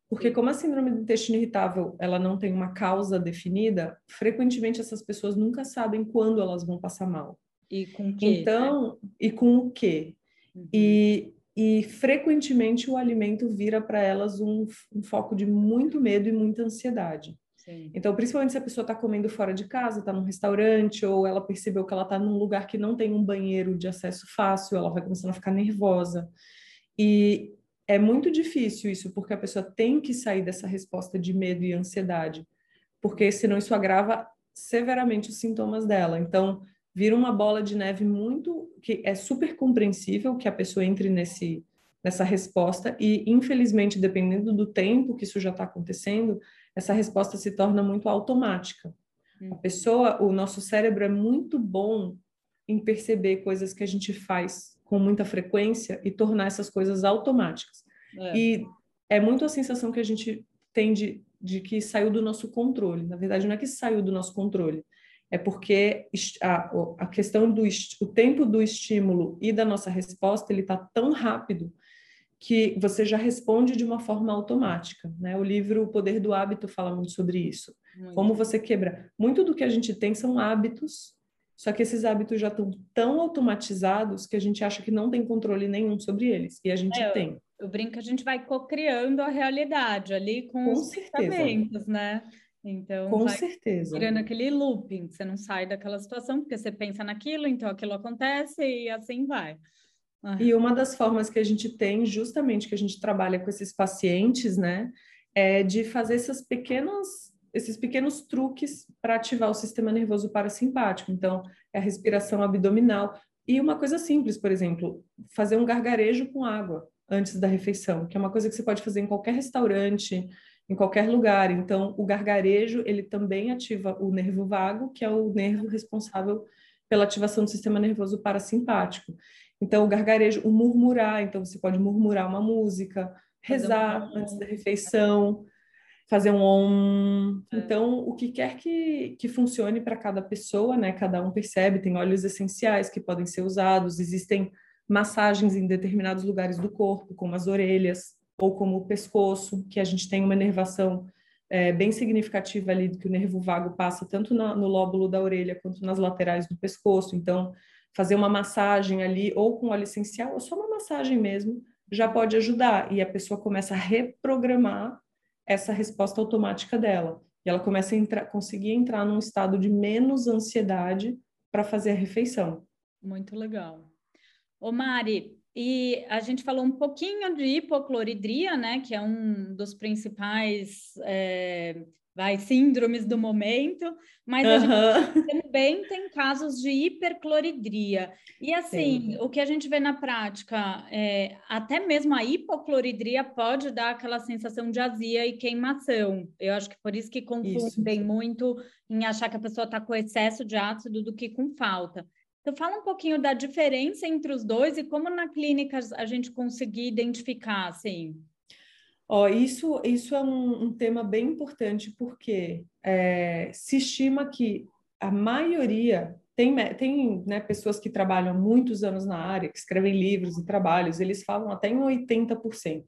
porque como a síndrome do intestino irritável, ela não tem uma causa definida, frequentemente essas pessoas nunca sabem quando elas vão passar mal. E com o quê? Então, né? e com o quê? Uhum. E, e frequentemente o alimento vira para elas um, um, foco de muito medo e muita ansiedade. Sim. Então, principalmente se a pessoa está comendo fora de casa, está num restaurante, ou ela percebeu que ela está num lugar que não tem um banheiro de acesso fácil, ela vai começando a ficar nervosa. E é muito difícil isso, porque a pessoa tem que sair dessa resposta de medo e ansiedade, porque senão isso agrava severamente os sintomas dela. Então, vira uma bola de neve muito que é super compreensível que a pessoa entre nesse nessa resposta e infelizmente dependendo do tempo que isso já está acontecendo essa resposta se torna muito automática a uhum. pessoa o nosso cérebro é muito bom em perceber coisas que a gente faz com muita frequência e tornar essas coisas automáticas. É. E é muito a sensação que a gente tem de, de que saiu do nosso controle. Na verdade, não é que saiu do nosso controle, é porque a, a questão do o tempo do estímulo e da nossa resposta ele está tão rápido que você já responde de uma forma automática. Né? O livro O Poder do Hábito fala muito sobre isso. Muito. Como você quebra. Muito do que a gente tem são hábitos só que esses hábitos já estão tão automatizados que a gente acha que não tem controle nenhum sobre eles. E a gente é, tem. Eu, eu brinco que a gente vai co-criando a realidade ali com, com os pensamentos, né? Então, com certeza. Tirando aquele looping, você não sai daquela situação porque você pensa naquilo, então aquilo acontece e assim vai. E uma das formas que a gente tem, justamente que a gente trabalha com esses pacientes, né, é de fazer essas pequenas, esses pequenos truques para ativar o sistema nervoso parasimpático. Então, é a respiração abdominal. E uma coisa simples, por exemplo, fazer um gargarejo com água antes da refeição, que é uma coisa que você pode fazer em qualquer restaurante, em qualquer lugar. Então, o gargarejo, ele também ativa o nervo vago, que é o nervo responsável pela ativação do sistema nervoso parasimpático. Então, o gargarejo, o murmurar, então você pode murmurar uma música, rezar um... antes da refeição, fazer um om. É. Então, o que quer que, que funcione para cada pessoa, né? Cada um percebe, tem óleos essenciais que podem ser usados, existem massagens em determinados lugares do corpo, como as orelhas ou como o pescoço, que a gente tem uma nervação é, bem significativa ali, que o nervo vago passa tanto na, no lóbulo da orelha quanto nas laterais do pescoço. Então, fazer uma massagem ali, ou com óleo essencial, ou só uma massagem mesmo, já pode ajudar. E a pessoa começa a reprogramar essa resposta automática dela. E ela começa a entrar, conseguir entrar num estado de menos ansiedade para fazer a refeição. Muito legal. Ô Mari, e a gente falou um pouquinho de hipocloridria, né, que é um dos principais é, vai, síndromes do momento, mas a gente também tem casos de hipercloridria. E assim, Sim. o que a gente vê na prática, é, até mesmo a hipocloridria pode dar aquela sensação de azia e queimação. Eu acho que por isso que confundem isso. muito em achar que a pessoa está com excesso de ácido do que com falta. Então, fala um pouquinho da diferença entre os dois e como na clínica a gente conseguir identificar, assim. Ó, isso, isso é um, um tema bem importante porque é, se estima que a maioria tem, tem né, pessoas que trabalham muitos anos na área, que escrevem livros e trabalhos, eles falam até em 80%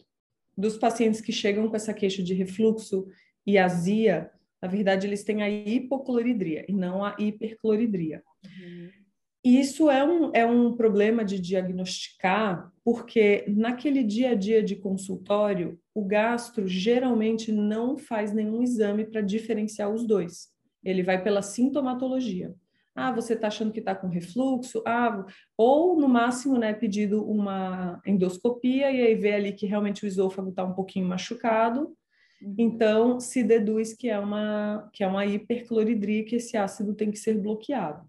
dos pacientes que chegam com essa queixa de refluxo e azia, na verdade, eles têm a hipocloridria e não a hipercloridria. Uhum. Isso é um, é um problema de diagnosticar, porque naquele dia a dia de consultório, o gastro geralmente não faz nenhum exame para diferenciar os dois. Ele vai pela sintomatologia. Ah, você está achando que está com refluxo? Ah, ou no máximo, né, pedido uma endoscopia e aí vê ali que realmente o esôfago está um pouquinho machucado. Uhum. Então, se deduz que é uma que é uma hipercloridria, que esse ácido tem que ser bloqueado.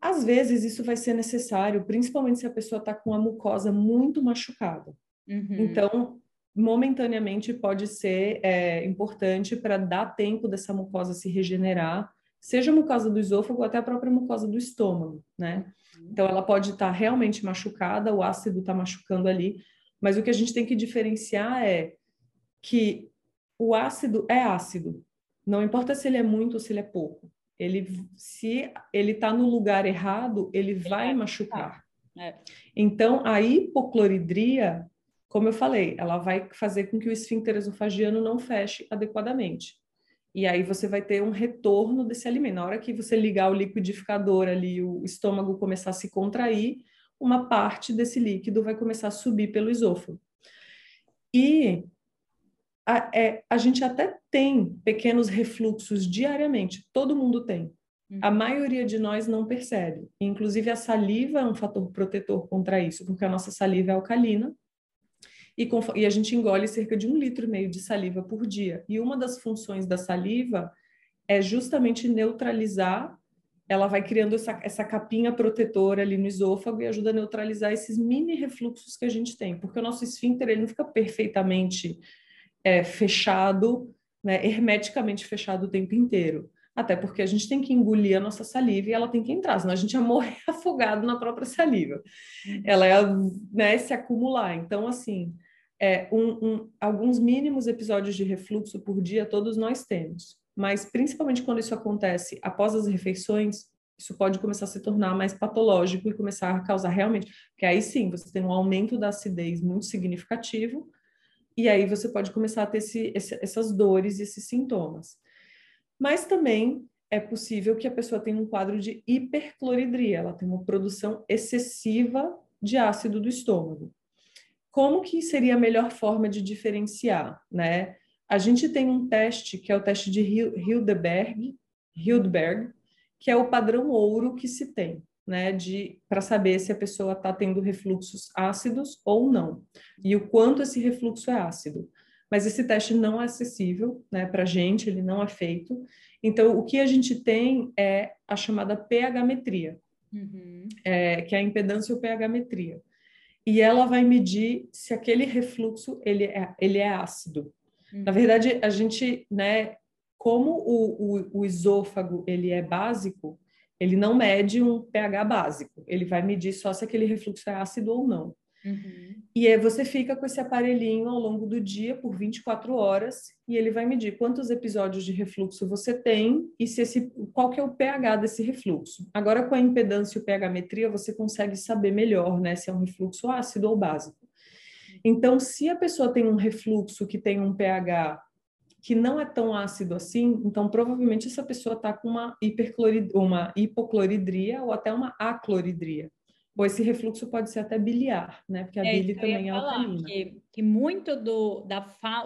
Às vezes isso vai ser necessário, principalmente se a pessoa está com a mucosa muito machucada. Uhum. Então, momentaneamente pode ser é, importante para dar tempo dessa mucosa se regenerar, seja a mucosa do esôfago ou até a própria mucosa do estômago, né? Uhum. Então, ela pode estar tá realmente machucada, o ácido está machucando ali, mas o que a gente tem que diferenciar é que o ácido é ácido, não importa se ele é muito ou se ele é pouco ele se ele está no lugar errado, ele vai machucar. É. Então, a hipocloridria, como eu falei, ela vai fazer com que o esfíncter esofagiano não feche adequadamente. E aí você vai ter um retorno desse alimento. Na hora que você ligar o liquidificador ali, o estômago começar a se contrair, uma parte desse líquido vai começar a subir pelo esôfago. E a, é, a gente até tem pequenos refluxos diariamente, todo mundo tem. A uhum. maioria de nós não percebe. Inclusive, a saliva é um fator protetor contra isso, porque a nossa saliva é alcalina e, e a gente engole cerca de um litro e meio de saliva por dia. E uma das funções da saliva é justamente neutralizar ela vai criando essa, essa capinha protetora ali no esôfago e ajuda a neutralizar esses mini refluxos que a gente tem, porque o nosso esfíncter ele não fica perfeitamente é, fechado, né, hermeticamente fechado o tempo inteiro. Até porque a gente tem que engolir a nossa saliva e ela tem que entrar, senão a gente ia morrer afogado na própria saliva. Ela ia né, se acumular. Então, assim, é, um, um, alguns mínimos episódios de refluxo por dia todos nós temos. Mas, principalmente quando isso acontece após as refeições, isso pode começar a se tornar mais patológico e começar a causar realmente. Porque aí sim, você tem um aumento da acidez muito significativo, e aí você pode começar a ter esse, esse, essas dores, esses sintomas. Mas também é possível que a pessoa tenha um quadro de hipercloridria, ela tem uma produção excessiva de ácido do estômago. Como que seria a melhor forma de diferenciar, né? A gente tem um teste que é o teste de Hildberg, Hildberg, que é o padrão ouro que se tem. Né, de para saber se a pessoa está tendo refluxos ácidos ou não e o quanto esse refluxo é ácido. Mas esse teste não é acessível, né, para gente, ele não é feito. Então, o que a gente tem é a chamada pH-metria, uhum. é, que é a impedância ou pH-metria. E ela vai medir se aquele refluxo ele é, ele é ácido. Uhum. Na verdade, a gente, né, como o, o, o esôfago ele é básico, ele não mede um pH básico, ele vai medir só se aquele refluxo é ácido ou não. Uhum. E aí você fica com esse aparelhinho ao longo do dia por 24 horas e ele vai medir quantos episódios de refluxo você tem e se esse, qual que é o pH desse refluxo. Agora com a impedância e o pH-metria você consegue saber melhor, né, se é um refluxo ácido ou básico. Então, se a pessoa tem um refluxo que tem um pH que não é tão ácido assim, então provavelmente essa pessoa está com uma, uma hipocloridria ou até uma acloridria. Ou esse refluxo pode ser até biliar, né? Porque a é, bile também é alcalina. Que, que muito do, da,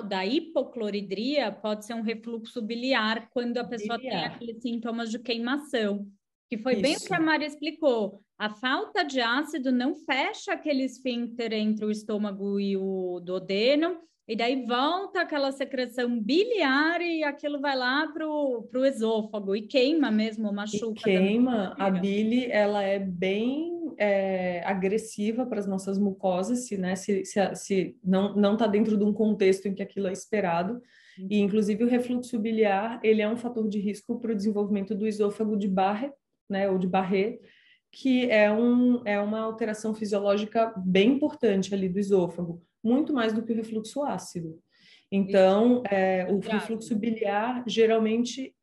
da hipocloridria pode ser um refluxo biliar quando a pessoa biliar. tem aqueles sintomas de queimação. Que foi Isso. bem o que a Maria explicou. A falta de ácido não fecha aquele esfíncter entre o estômago e o duodeno, e daí volta aquela secreção biliar e aquilo vai lá para o esôfago e queima mesmo, machuca. E queima, a bile ela é bem é, agressiva para as nossas mucosas, se, né, se, se, se não está dentro de um contexto em que aquilo é esperado. E, uhum. inclusive, o refluxo biliar, ele é um fator de risco para o desenvolvimento do esôfago de Barré, né, ou de Barré, que é, um, é uma alteração fisiológica bem importante ali do esôfago muito mais do que o refluxo ácido. Então, é, o refluxo biliar, geralmente,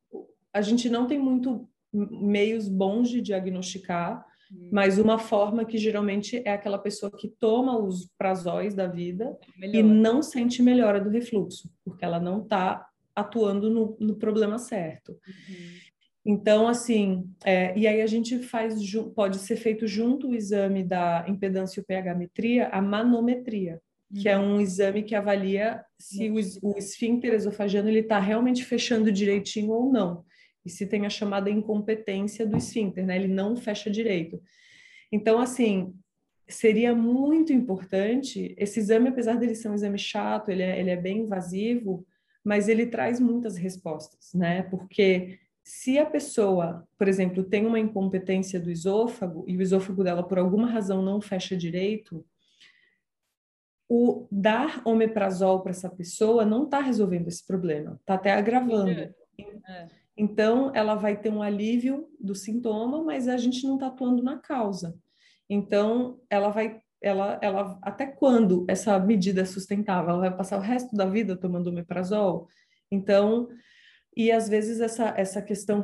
a gente não tem muito meios bons de diagnosticar, hum. mas uma forma que geralmente é aquela pessoa que toma os prazóis da vida e não sente melhora do refluxo, porque ela não está atuando no, no, problema certo. Uhum. Então, assim, é, e aí a gente faz, pode ser feito junto o exame da impedância e o pH-metria, a manometria, que é um exame que avalia se o, o esfíncter esofagiano está realmente fechando direitinho ou não. E se tem a chamada incompetência do esfíncter, né? Ele não fecha direito. Então, assim, seria muito importante, esse exame, apesar dele ser um exame chato, ele é, ele é bem invasivo, mas ele traz muitas respostas, né? Porque se a pessoa, por exemplo, tem uma incompetência do esôfago e o esôfago dela, por alguma razão, não fecha direito, o dar omeprazol para essa pessoa não está resolvendo esse problema, está até agravando. É. Então, ela vai ter um alívio do sintoma, mas a gente não está atuando na causa. Então, ela vai, ela, ela, até quando essa medida é sustentável? Ela vai passar o resto da vida tomando omeprazol? Então, e às vezes essa, essa questão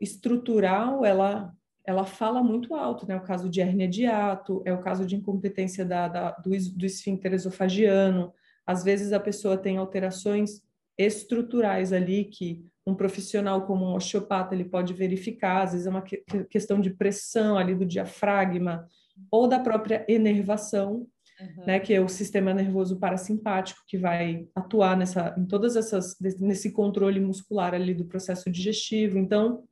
estrutural, ela ela fala muito alto, né? O caso de hérnia de ato, é o caso de incompetência da, da, do, do esfíncter esofagiano. Às vezes a pessoa tem alterações estruturais ali que um profissional como um osteopata ele pode verificar, às vezes é uma que, questão de pressão ali do diafragma ou da própria enervação, uhum. né, que é o sistema nervoso parasimpático que vai atuar nessa em todas essas nesse controle muscular ali do processo digestivo. Então,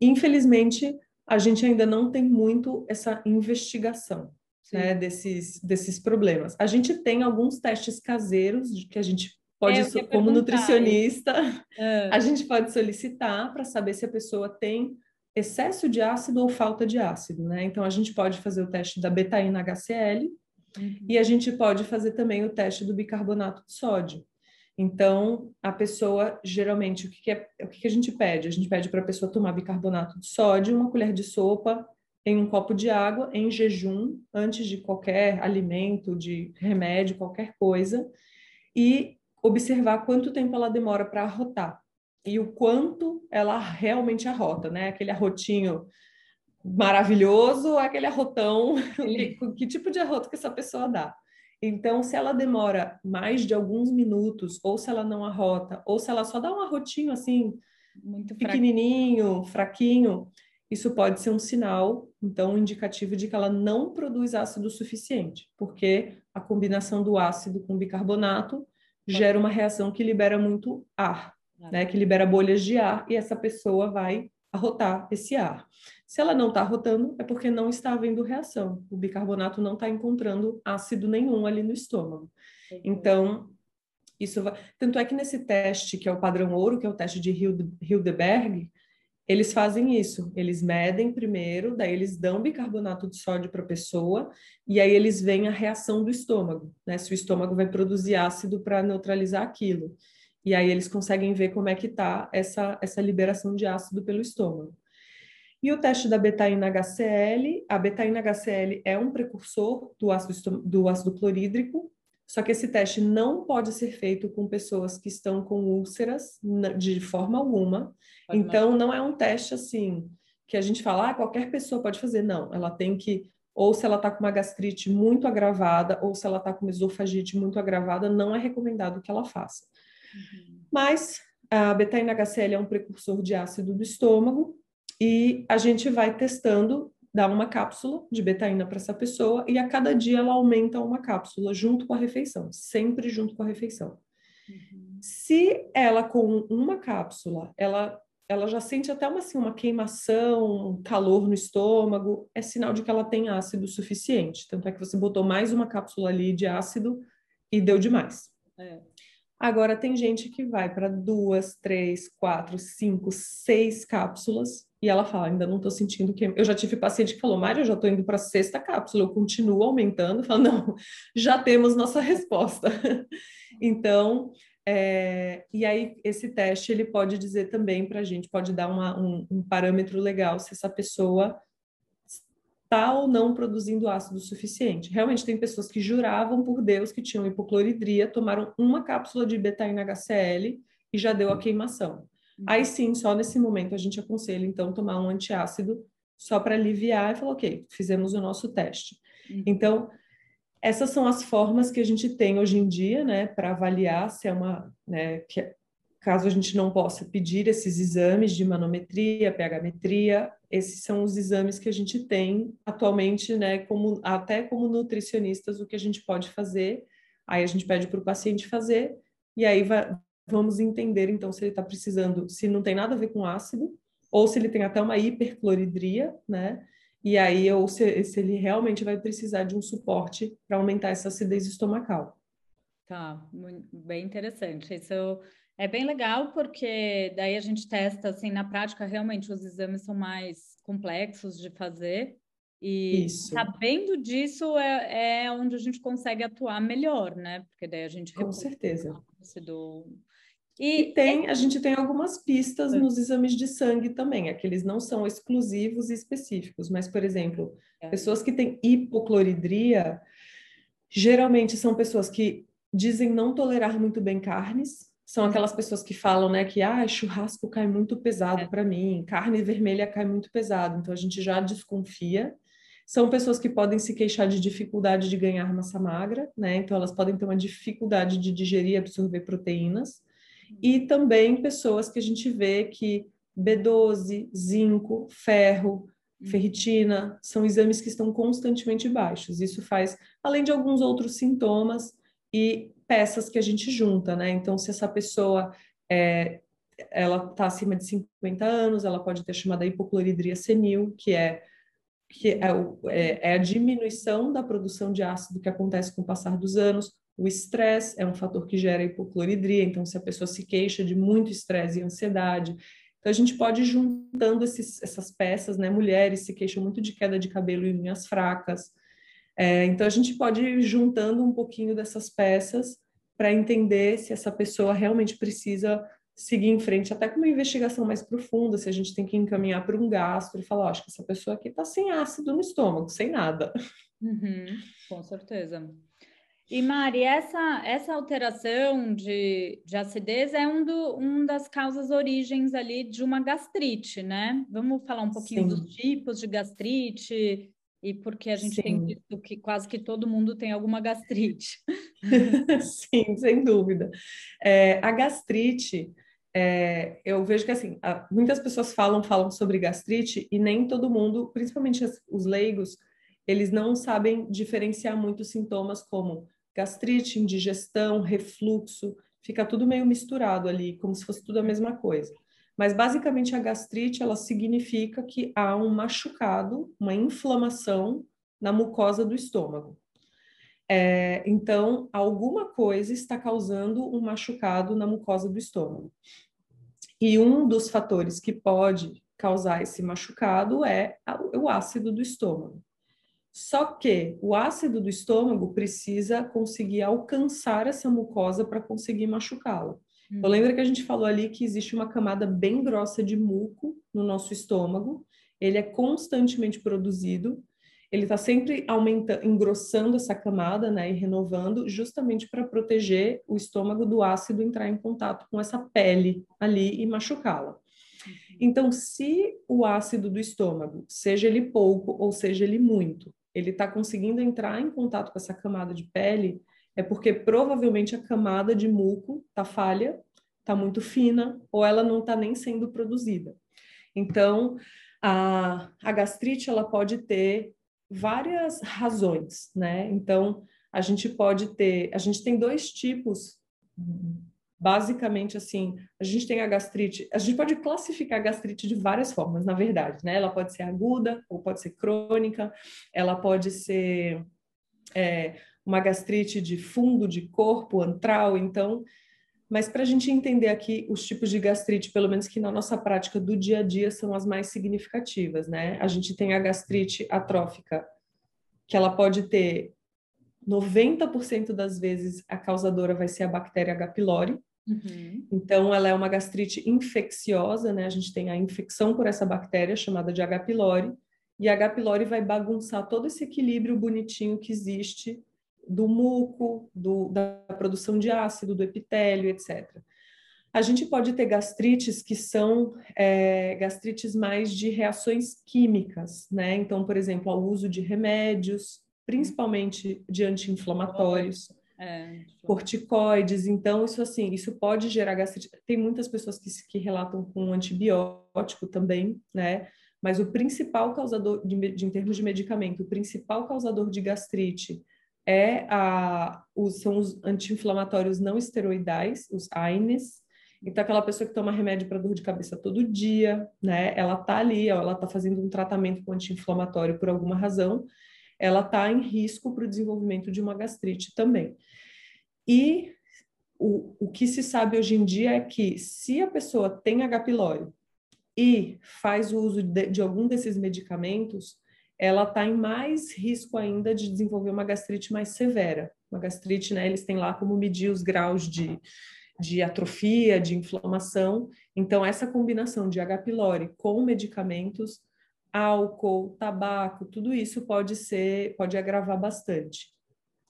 Infelizmente, a gente ainda não tem muito essa investigação né, desses, desses problemas. A gente tem alguns testes caseiros que a gente pode, é, como nutricionista, é. a gente pode solicitar para saber se a pessoa tem excesso de ácido ou falta de ácido, né? Então a gente pode fazer o teste da betaína HCl uhum. e a gente pode fazer também o teste do bicarbonato de sódio. Então, a pessoa, geralmente, o que, é, o que a gente pede? A gente pede para a pessoa tomar bicarbonato de sódio, uma colher de sopa em um copo de água, em jejum, antes de qualquer alimento, de remédio, qualquer coisa, e observar quanto tempo ela demora para arrotar e o quanto ela realmente arrota, né? Aquele arrotinho maravilhoso, aquele arrotão, que, que tipo de arroto que essa pessoa dá. Então, se ela demora mais de alguns minutos, ou se ela não arrota, ou se ela só dá um arrotinho assim, muito pequenininho, fraquinho, isso pode ser um sinal, então, indicativo de que ela não produz ácido suficiente, porque a combinação do ácido com bicarbonato gera uma reação que libera muito ar, né, que libera bolhas de ar, e essa pessoa vai arrotar esse ar. Se ela não está arrotando, é porque não está havendo reação. O bicarbonato não está encontrando ácido nenhum ali no estômago. Então, isso vai... Tanto é que nesse teste, que é o padrão ouro, que é o teste de Hildeberg, eles fazem isso. Eles medem primeiro, daí eles dão bicarbonato de sódio para a pessoa, e aí eles veem a reação do estômago, né? Se o estômago vai produzir ácido para neutralizar aquilo. E aí eles conseguem ver como é que está essa, essa liberação de ácido pelo estômago. E o teste da betaína HCl, a betaína HCl é um precursor do ácido, do ácido clorídrico, só que esse teste não pode ser feito com pessoas que estão com úlceras de forma alguma. Pode então, não é um teste assim que a gente fala, ah, qualquer pessoa pode fazer. Não, ela tem que, ou se ela está com uma gastrite muito agravada, ou se ela está com uma esofagite muito agravada, não é recomendado que ela faça. Uhum. Mas a betaína HCl é um precursor de ácido do estômago e a gente vai testando dá uma cápsula de betaína para essa pessoa e a cada dia ela aumenta uma cápsula junto com a refeição, sempre junto com a refeição. Uhum. Se ela com uma cápsula, ela ela já sente até uma, assim, uma queimação, um calor no estômago, é sinal de que ela tem ácido suficiente. Tanto é que você botou mais uma cápsula ali de ácido e deu demais. É. Agora tem gente que vai para duas, três, quatro, cinco, seis cápsulas e ela fala, ainda não estou sentindo que. Eu já tive paciente que falou, Mário, eu já estou indo para a sexta cápsula, eu continuo aumentando. Fala, não, já temos nossa resposta. então, é... e aí esse teste ele pode dizer também para a gente, pode dar uma, um, um parâmetro legal se essa pessoa está ou não produzindo ácido suficiente. Realmente tem pessoas que juravam por Deus que tinham hipocloridria, tomaram uma cápsula de betaína HCl e já deu a queimação. Aí sim, só nesse momento a gente aconselha então tomar um antiácido só para aliviar e falar, ok, fizemos o nosso teste. Uhum. Então, essas são as formas que a gente tem hoje em dia, né, para avaliar se é uma, né, que, caso a gente não possa pedir esses exames de manometria, pH-metria, esses são os exames que a gente tem atualmente, né, como, até como nutricionistas, o que a gente pode fazer. Aí a gente pede para o paciente fazer, e aí vamos entender então se ele está precisando, se não tem nada a ver com ácido, ou se ele tem até uma hipercloridria, né? E aí, ou se, se ele realmente vai precisar de um suporte para aumentar essa acidez estomacal. Tá, bem interessante. Isso é bem legal porque daí a gente testa assim na prática realmente os exames são mais complexos de fazer e Isso. sabendo disso é, é onde a gente consegue atuar melhor, né? Porque daí a gente com certeza do e, e tem, a gente tem algumas pistas é. nos exames de sangue também, aqueles não são exclusivos e específicos, mas, por exemplo, é. pessoas que têm hipocloridria, geralmente são pessoas que dizem não tolerar muito bem carnes, são uhum. aquelas pessoas que falam, né, que ah, churrasco cai muito pesado é. para mim, carne vermelha cai muito pesado, então a gente já desconfia. São pessoas que podem se queixar de dificuldade de ganhar massa magra, né? Então elas podem ter uma dificuldade de digerir e absorver proteínas e também pessoas que a gente vê que B12, zinco, ferro, uhum. ferritina, são exames que estão constantemente baixos. Isso faz, além de alguns outros sintomas e peças que a gente junta, né? Então, se essa pessoa é, ela está acima de 50 anos, ela pode ter chamada hipocloridria senil, que é que é, é, é a diminuição da produção de ácido que acontece com o passar dos anos, o estresse é um fator que gera hipocloridria, então se a pessoa se queixa de muito estresse e ansiedade, então a gente pode ir juntando esses, essas peças, né? Mulheres se queixam muito de queda de cabelo e unhas fracas. É, então a gente pode ir juntando um pouquinho dessas peças para entender se essa pessoa realmente precisa seguir em frente, até com uma investigação mais profunda, se a gente tem que encaminhar para um gastro e falar, acho que essa pessoa aqui está sem ácido no estômago, sem nada. Uhum, com certeza. E Mari, essa, essa alteração de, de acidez é um, do, um das causas origens ali de uma gastrite, né? Vamos falar um pouquinho Sim. dos tipos de gastrite e porque a gente Sim. tem visto que quase que todo mundo tem alguma gastrite. Sim, sem dúvida. É, a gastrite, é, eu vejo que assim, muitas pessoas falam, falam sobre gastrite e nem todo mundo, principalmente os leigos, eles não sabem diferenciar muitos sintomas como gastrite, indigestão, refluxo, fica tudo meio misturado ali, como se fosse tudo a mesma coisa. Mas basicamente a gastrite ela significa que há um machucado, uma inflamação na mucosa do estômago. É, então, alguma coisa está causando um machucado na mucosa do estômago. E um dos fatores que pode causar esse machucado é o ácido do estômago. Só que o ácido do estômago precisa conseguir alcançar essa mucosa para conseguir machucá-la. Hum. Eu lembro que a gente falou ali que existe uma camada bem grossa de muco no nosso estômago, ele é constantemente produzido, ele está sempre aumentando, engrossando essa camada, né, e renovando, justamente para proteger o estômago do ácido entrar em contato com essa pele ali e machucá-la. Uhum. Então, se o ácido do estômago, seja ele pouco ou seja ele muito, ele está conseguindo entrar em contato com essa camada de pele, é porque provavelmente a camada de muco está falha, está muito fina, ou ela não está nem sendo produzida. Então, a, a gastrite ela pode ter várias razões, né? Então, a gente pode ter, a gente tem dois tipos basicamente assim, a gente tem a gastrite, a gente pode classificar a gastrite de várias formas, na verdade, né? Ela pode ser aguda ou pode ser crônica, ela pode ser é, uma gastrite de fundo de corpo, antral, então. Mas para a gente entender aqui os tipos de gastrite, pelo menos que na nossa prática do dia a dia são as mais significativas, né? A gente tem a gastrite atrófica, que ela pode ter 90% das vezes a causadora vai ser a bactéria H. pylori, Uhum. Então, ela é uma gastrite infecciosa, né? A gente tem a infecção por essa bactéria chamada de H. pylori, e a H. pylori vai bagunçar todo esse equilíbrio bonitinho que existe do muco, do, da produção de ácido, do epitélio, etc. A gente pode ter gastrites que são é, gastrites mais de reações químicas, né? Então, por exemplo, ao uso de remédios, principalmente de anti-inflamatórios é, corticoides. Então, isso assim, isso pode gerar gastrite. Tem muitas pessoas que, que relatam com antibiótico também, né? Mas o principal causador, de, de, em termos de medicamento, o principal causador de gastrite é a, os, são os anti-inflamatórios não esteroidais, os AINES. Então, aquela pessoa que toma remédio para dor de cabeça todo dia, né? Ela tá ali, ela tá fazendo um tratamento com anti-inflamatório por alguma razão, ela está em risco para o desenvolvimento de uma gastrite também. E o, o que se sabe hoje em dia é que se a pessoa tem H. pylori e faz o uso de, de algum desses medicamentos, ela está em mais risco ainda de desenvolver uma gastrite mais severa. Uma gastrite, né, eles têm lá como medir os graus de, de atrofia, de inflamação. Então, essa combinação de H. pylori com medicamentos álcool, tabaco, tudo isso pode ser, pode agravar bastante.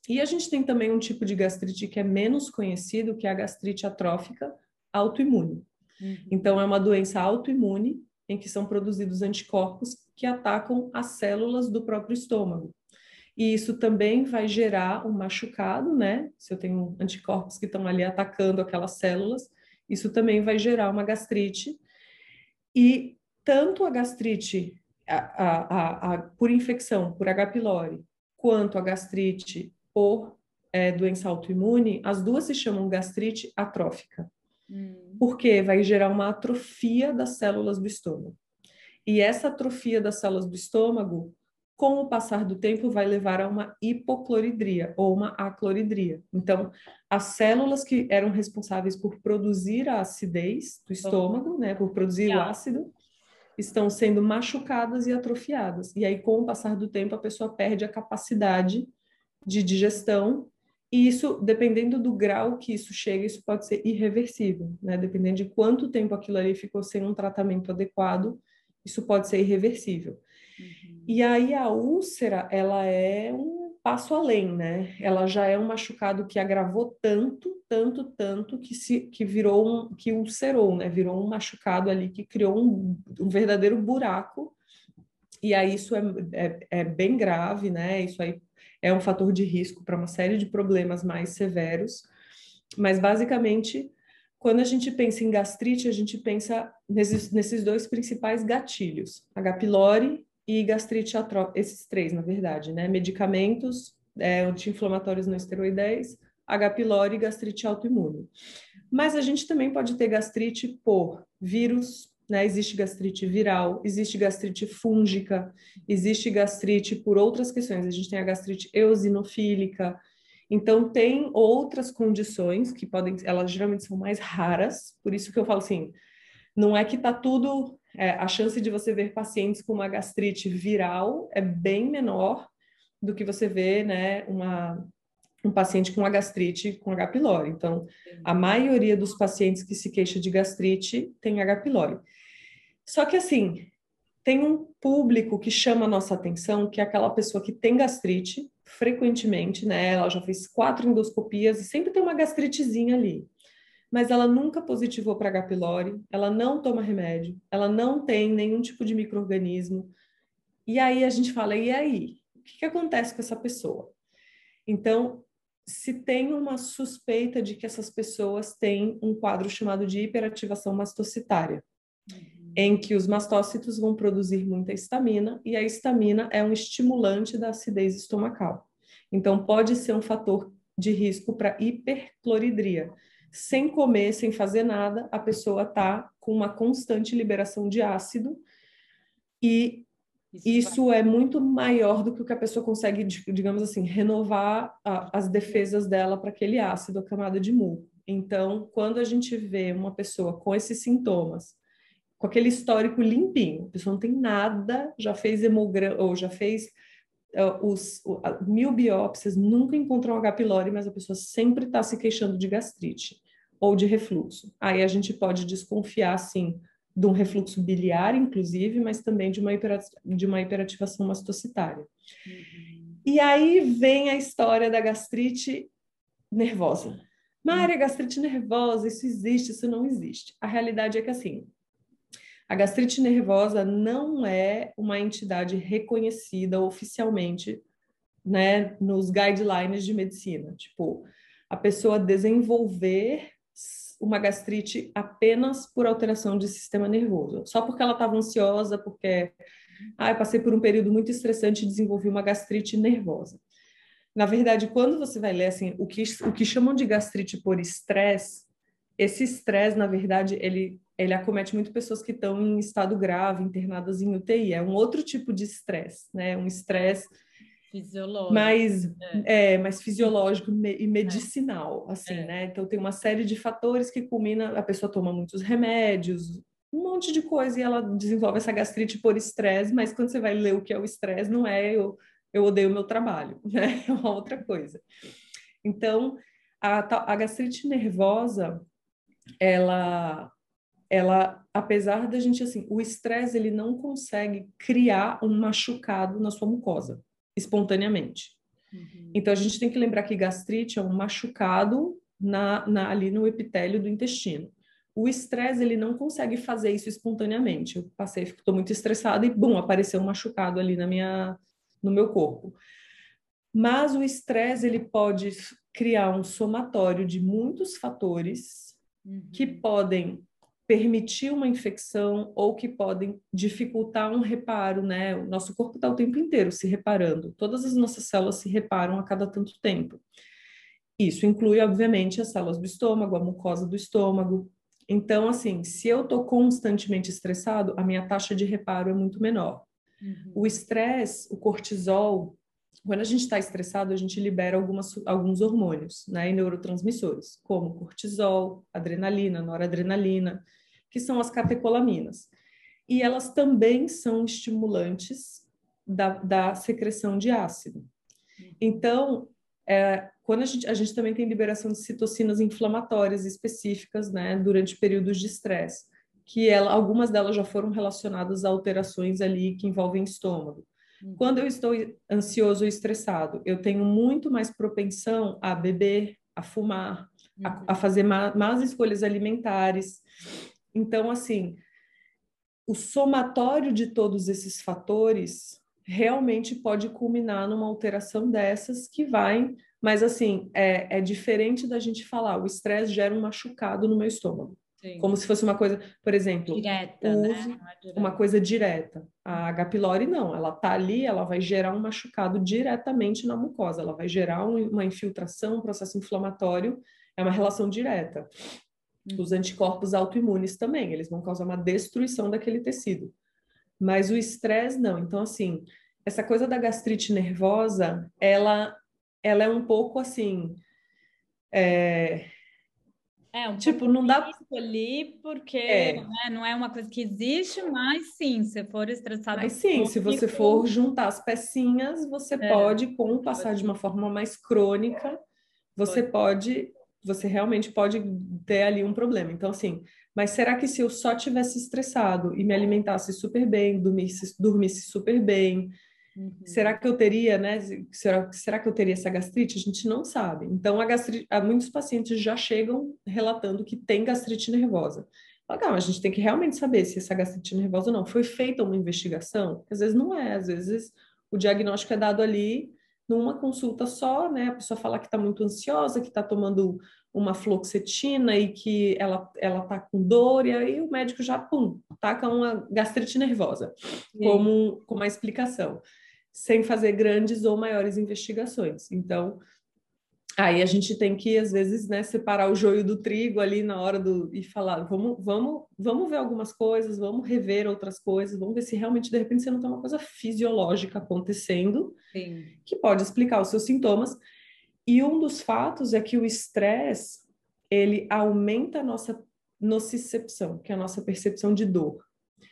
E a gente tem também um tipo de gastrite que é menos conhecido, que é a gastrite atrófica autoimune. Uhum. Então, é uma doença autoimune em que são produzidos anticorpos que atacam as células do próprio estômago. E isso também vai gerar um machucado, né? Se eu tenho anticorpos que estão ali atacando aquelas células, isso também vai gerar uma gastrite. E tanto a gastrite a, a, a, por infecção, por H. pylori, quanto a gastrite por é, doença autoimune, as duas se chamam gastrite atrófica. Hum. Porque vai gerar uma atrofia das células do estômago. E essa atrofia das células do estômago, com o passar do tempo, vai levar a uma hipocloridria ou uma acloridria. Então, as células que eram responsáveis por produzir a acidez do estômago, né, por produzir o ácido, estão sendo machucadas e atrofiadas. E aí, com o passar do tempo, a pessoa perde a capacidade de digestão. E isso, dependendo do grau que isso chega, isso pode ser irreversível, né? Dependendo de quanto tempo aquilo ali ficou sem um tratamento adequado, isso pode ser irreversível. Uhum. E aí a úlcera, ela é um passo além, né? Ela já é um machucado que agravou tanto, tanto, tanto que se que virou um que ulcerou, né? Virou um machucado ali que criou um, um verdadeiro buraco. E aí isso é, é, é bem grave, né? Isso aí é um fator de risco para uma série de problemas mais severos. Mas basicamente, quando a gente pensa em gastrite, a gente pensa nesses, nesses dois principais gatilhos: H. pylori e gastrite atrófica, esses três, na verdade, né? Medicamentos, é, anti-inflamatórios não esteroidais, H. pylori e gastrite autoimune. Mas a gente também pode ter gastrite por vírus, né? Existe gastrite viral, existe gastrite fúngica, existe gastrite por outras questões. A gente tem a gastrite eosinofílica. Então, tem outras condições que podem, elas geralmente são mais raras, por isso que eu falo assim, não é que está tudo, é, a chance de você ver pacientes com uma gastrite viral é bem menor do que você vê, né, uma, um paciente com uma gastrite com H. pylori. Então, a maioria dos pacientes que se queixa de gastrite tem H. pylori. Só que assim, tem um público que chama a nossa atenção, que é aquela pessoa que tem gastrite frequentemente, né? Ela já fez quatro endoscopias e sempre tem uma gastritezinha ali. Mas ela nunca positivou para H. pylori, ela não toma remédio, ela não tem nenhum tipo de microorganismo. E aí a gente fala, e aí? O que, que acontece com essa pessoa? Então, se tem uma suspeita de que essas pessoas têm um quadro chamado de hiperativação mastocitária, uhum. Em que os mastócitos vão produzir muita histamina e a histamina é um estimulante da acidez estomacal. Então, pode ser um fator de risco para hipercloridria. Sem comer, sem fazer nada, a pessoa está com uma constante liberação de ácido e isso, isso é muito maior do que o que a pessoa consegue, digamos assim, renovar a, as defesas dela para aquele ácido, a camada de muco. Então, quando a gente vê uma pessoa com esses sintomas, com aquele histórico limpinho, a pessoa não tem nada, já fez hemograma, ou já fez uh, os uh, mil biópsias, nunca encontrou H. pylori, mas a pessoa sempre está se queixando de gastrite ou de refluxo. Aí a gente pode desconfiar, sim, de um refluxo biliar, inclusive, mas também de uma, de uma hiperativação mastocitária. Uhum. E aí vem a história da gastrite nervosa. Mária, gastrite nervosa, isso existe, isso não existe. A realidade é que, assim, a gastrite nervosa não é uma entidade reconhecida oficialmente né, nos guidelines de medicina. Tipo, a pessoa desenvolver uma gastrite apenas por alteração de sistema nervoso. Só porque ela estava ansiosa, porque ah, eu passei por um período muito estressante e desenvolvi uma gastrite nervosa. Na verdade, quando você vai ler assim, o que, o que chamam de gastrite por estresse, esse estresse, na verdade, ele, ele acomete muito pessoas que estão em estado grave, internadas em UTI. É um outro tipo de estresse, né? Um estresse Fisiológico. Mais, é. é mais fisiológico e medicinal, é. assim, é. né? Então tem uma série de fatores que culmina, a pessoa toma muitos remédios, um monte de coisa e ela desenvolve essa gastrite por estresse, mas quando você vai ler o que é o estresse, não é eu, eu odeio o meu trabalho, né? É uma outra coisa. Então, a, a gastrite nervosa, ela ela, apesar da gente assim, o estresse ele não consegue criar um machucado na sua mucosa espontaneamente. Uhum. Então a gente tem que lembrar que gastrite é um machucado na, na, ali no epitélio do intestino. O estresse ele não consegue fazer isso espontaneamente. Eu passei, estou muito estressada e bum, apareceu um machucado ali na minha, no meu corpo. Mas o estresse ele pode criar um somatório de muitos fatores uhum. que podem permitir uma infecção ou que podem dificultar um reparo, né? O nosso corpo está o tempo inteiro se reparando, todas as nossas células se reparam a cada tanto tempo. Isso inclui, obviamente, as células do estômago, a mucosa do estômago. Então, assim, se eu estou constantemente estressado, a minha taxa de reparo é muito menor. Uhum. O estresse, o cortisol, quando a gente está estressado, a gente libera algumas, alguns hormônios, né, e neurotransmissores, como cortisol, adrenalina, noradrenalina, que são as catecolaminas. E elas também são estimulantes da, da secreção de ácido. Então, é, quando a gente, a gente também tem liberação de citocinas inflamatórias específicas, né, durante períodos de estresse, que ela, algumas delas já foram relacionadas a alterações ali que envolvem estômago. Uhum. Quando eu estou ansioso ou estressado, eu tenho muito mais propensão a beber, a fumar, a, a uhum. fazer más escolhas alimentares. Então, assim, o somatório de todos esses fatores realmente pode culminar numa alteração dessas que vai, mas assim, é, é diferente da gente falar, o estresse gera um machucado no meu estômago. Sim. Como se fosse uma coisa, por exemplo, direta, né? É uma coisa direta. A H. pylori não, ela tá ali, ela vai gerar um machucado diretamente na mucosa, ela vai gerar um, uma infiltração, um processo inflamatório, é uma relação direta. Uhum. Os anticorpos autoimunes também, eles vão causar uma destruição daquele tecido. Mas o estresse não. Então, assim, essa coisa da gastrite nervosa, ela, ela é um pouco assim. É, é, um tipo, não dá ali porque é. Né, não é uma coisa que existe, mas sim, se for estressado. Mas sim, se você for juntar as pecinhas, você é. pode, com o passar de uma forma mais crônica, você pode. você realmente pode ter ali um problema. Então, assim, mas será que se eu só tivesse estressado e me alimentasse super bem, dormisse, dormisse super bem, Uhum. Será que eu teria, né? Será, será que eu teria essa gastrite? A gente não sabe. Então, a gastrite, muitos pacientes já chegam relatando que tem gastrite nervosa. Legal, a gente tem que realmente saber se essa gastrite nervosa ou não. Foi feita uma investigação? Às vezes não é, às vezes o diagnóstico é dado ali numa consulta só, né? A pessoa fala que está muito ansiosa, que está tomando uma fluoxetina e que ela ela tá com dor e aí o médico já pum, taca uma gastrite nervosa como como uma explicação sem fazer grandes ou maiores investigações. Então, aí a gente tem que às vezes, né, separar o joio do trigo ali na hora do e falar, vamos, vamos, vamos ver algumas coisas, vamos rever outras coisas, vamos ver se realmente de repente você não tem uma coisa fisiológica acontecendo Sim. que pode explicar os seus sintomas. E um dos fatos é que o estresse ele aumenta a nossa nocicepção, que é a nossa percepção de dor.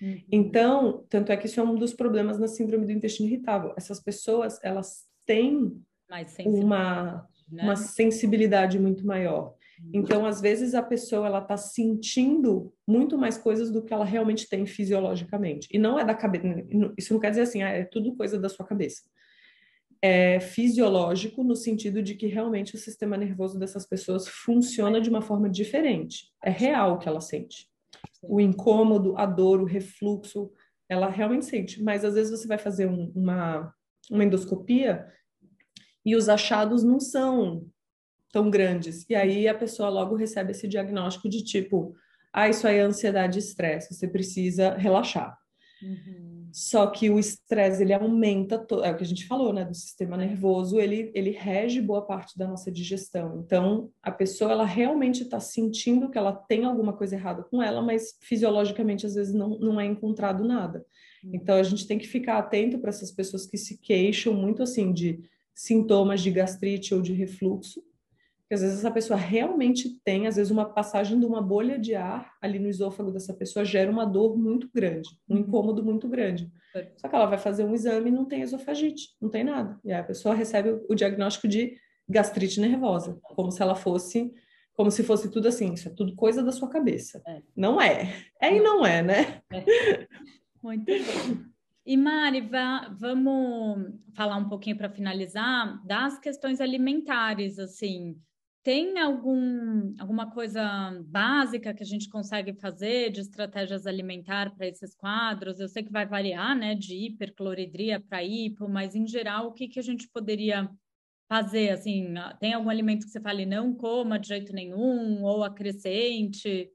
Uhum. Então, tanto é que isso é um dos problemas na síndrome do intestino irritável. Essas pessoas, elas têm uma, né? uma sensibilidade muito maior. Uhum. Então, às vezes, a pessoa ela está sentindo muito mais coisas do que ela realmente tem fisiologicamente. E não é da cabeça. Isso não quer dizer assim, ah, é tudo coisa da sua cabeça. É fisiológico no sentido de que realmente o sistema nervoso dessas pessoas funciona de uma forma diferente. É real o que ela sente o incômodo, a dor, o refluxo, ela realmente sente. Mas às vezes você vai fazer um, uma, uma endoscopia e os achados não são tão grandes. E aí a pessoa logo recebe esse diagnóstico de tipo, ah, isso aí é ansiedade e estresse, você precisa relaxar. Uhum. Só que o estresse ele aumenta, to... é o que a gente falou, né, do sistema nervoso, ele, ele rege boa parte da nossa digestão. Então, a pessoa ela realmente está sentindo que ela tem alguma coisa errada com ela, mas fisiologicamente às vezes não, não é encontrado nada. Uhum. Então, a gente tem que ficar atento para essas pessoas que se queixam muito assim de sintomas de gastrite ou de refluxo, porque às vezes essa pessoa realmente tem, às vezes uma passagem de uma bolha de ar ali no esôfago dessa pessoa gera uma dor muito grande, um uhum. incômodo muito grande. Só que ela vai fazer um exame e não tem esofagite, não tem nada. E aí a pessoa recebe o diagnóstico de gastrite nervosa, como se ela fosse, como se fosse tudo assim, isso é tudo coisa da sua cabeça. É. Não é. É e não é, né? É. Muito. E Mari, vá, vamos falar um pouquinho para finalizar das questões alimentares, assim, tem algum, alguma coisa básica que a gente consegue fazer de estratégias alimentar para esses quadros? Eu sei que vai variar, né, de hipercloridria para hipo, mas em geral, o que, que a gente poderia fazer? Assim, tem algum alimento que você fale não coma de jeito nenhum ou acrescente?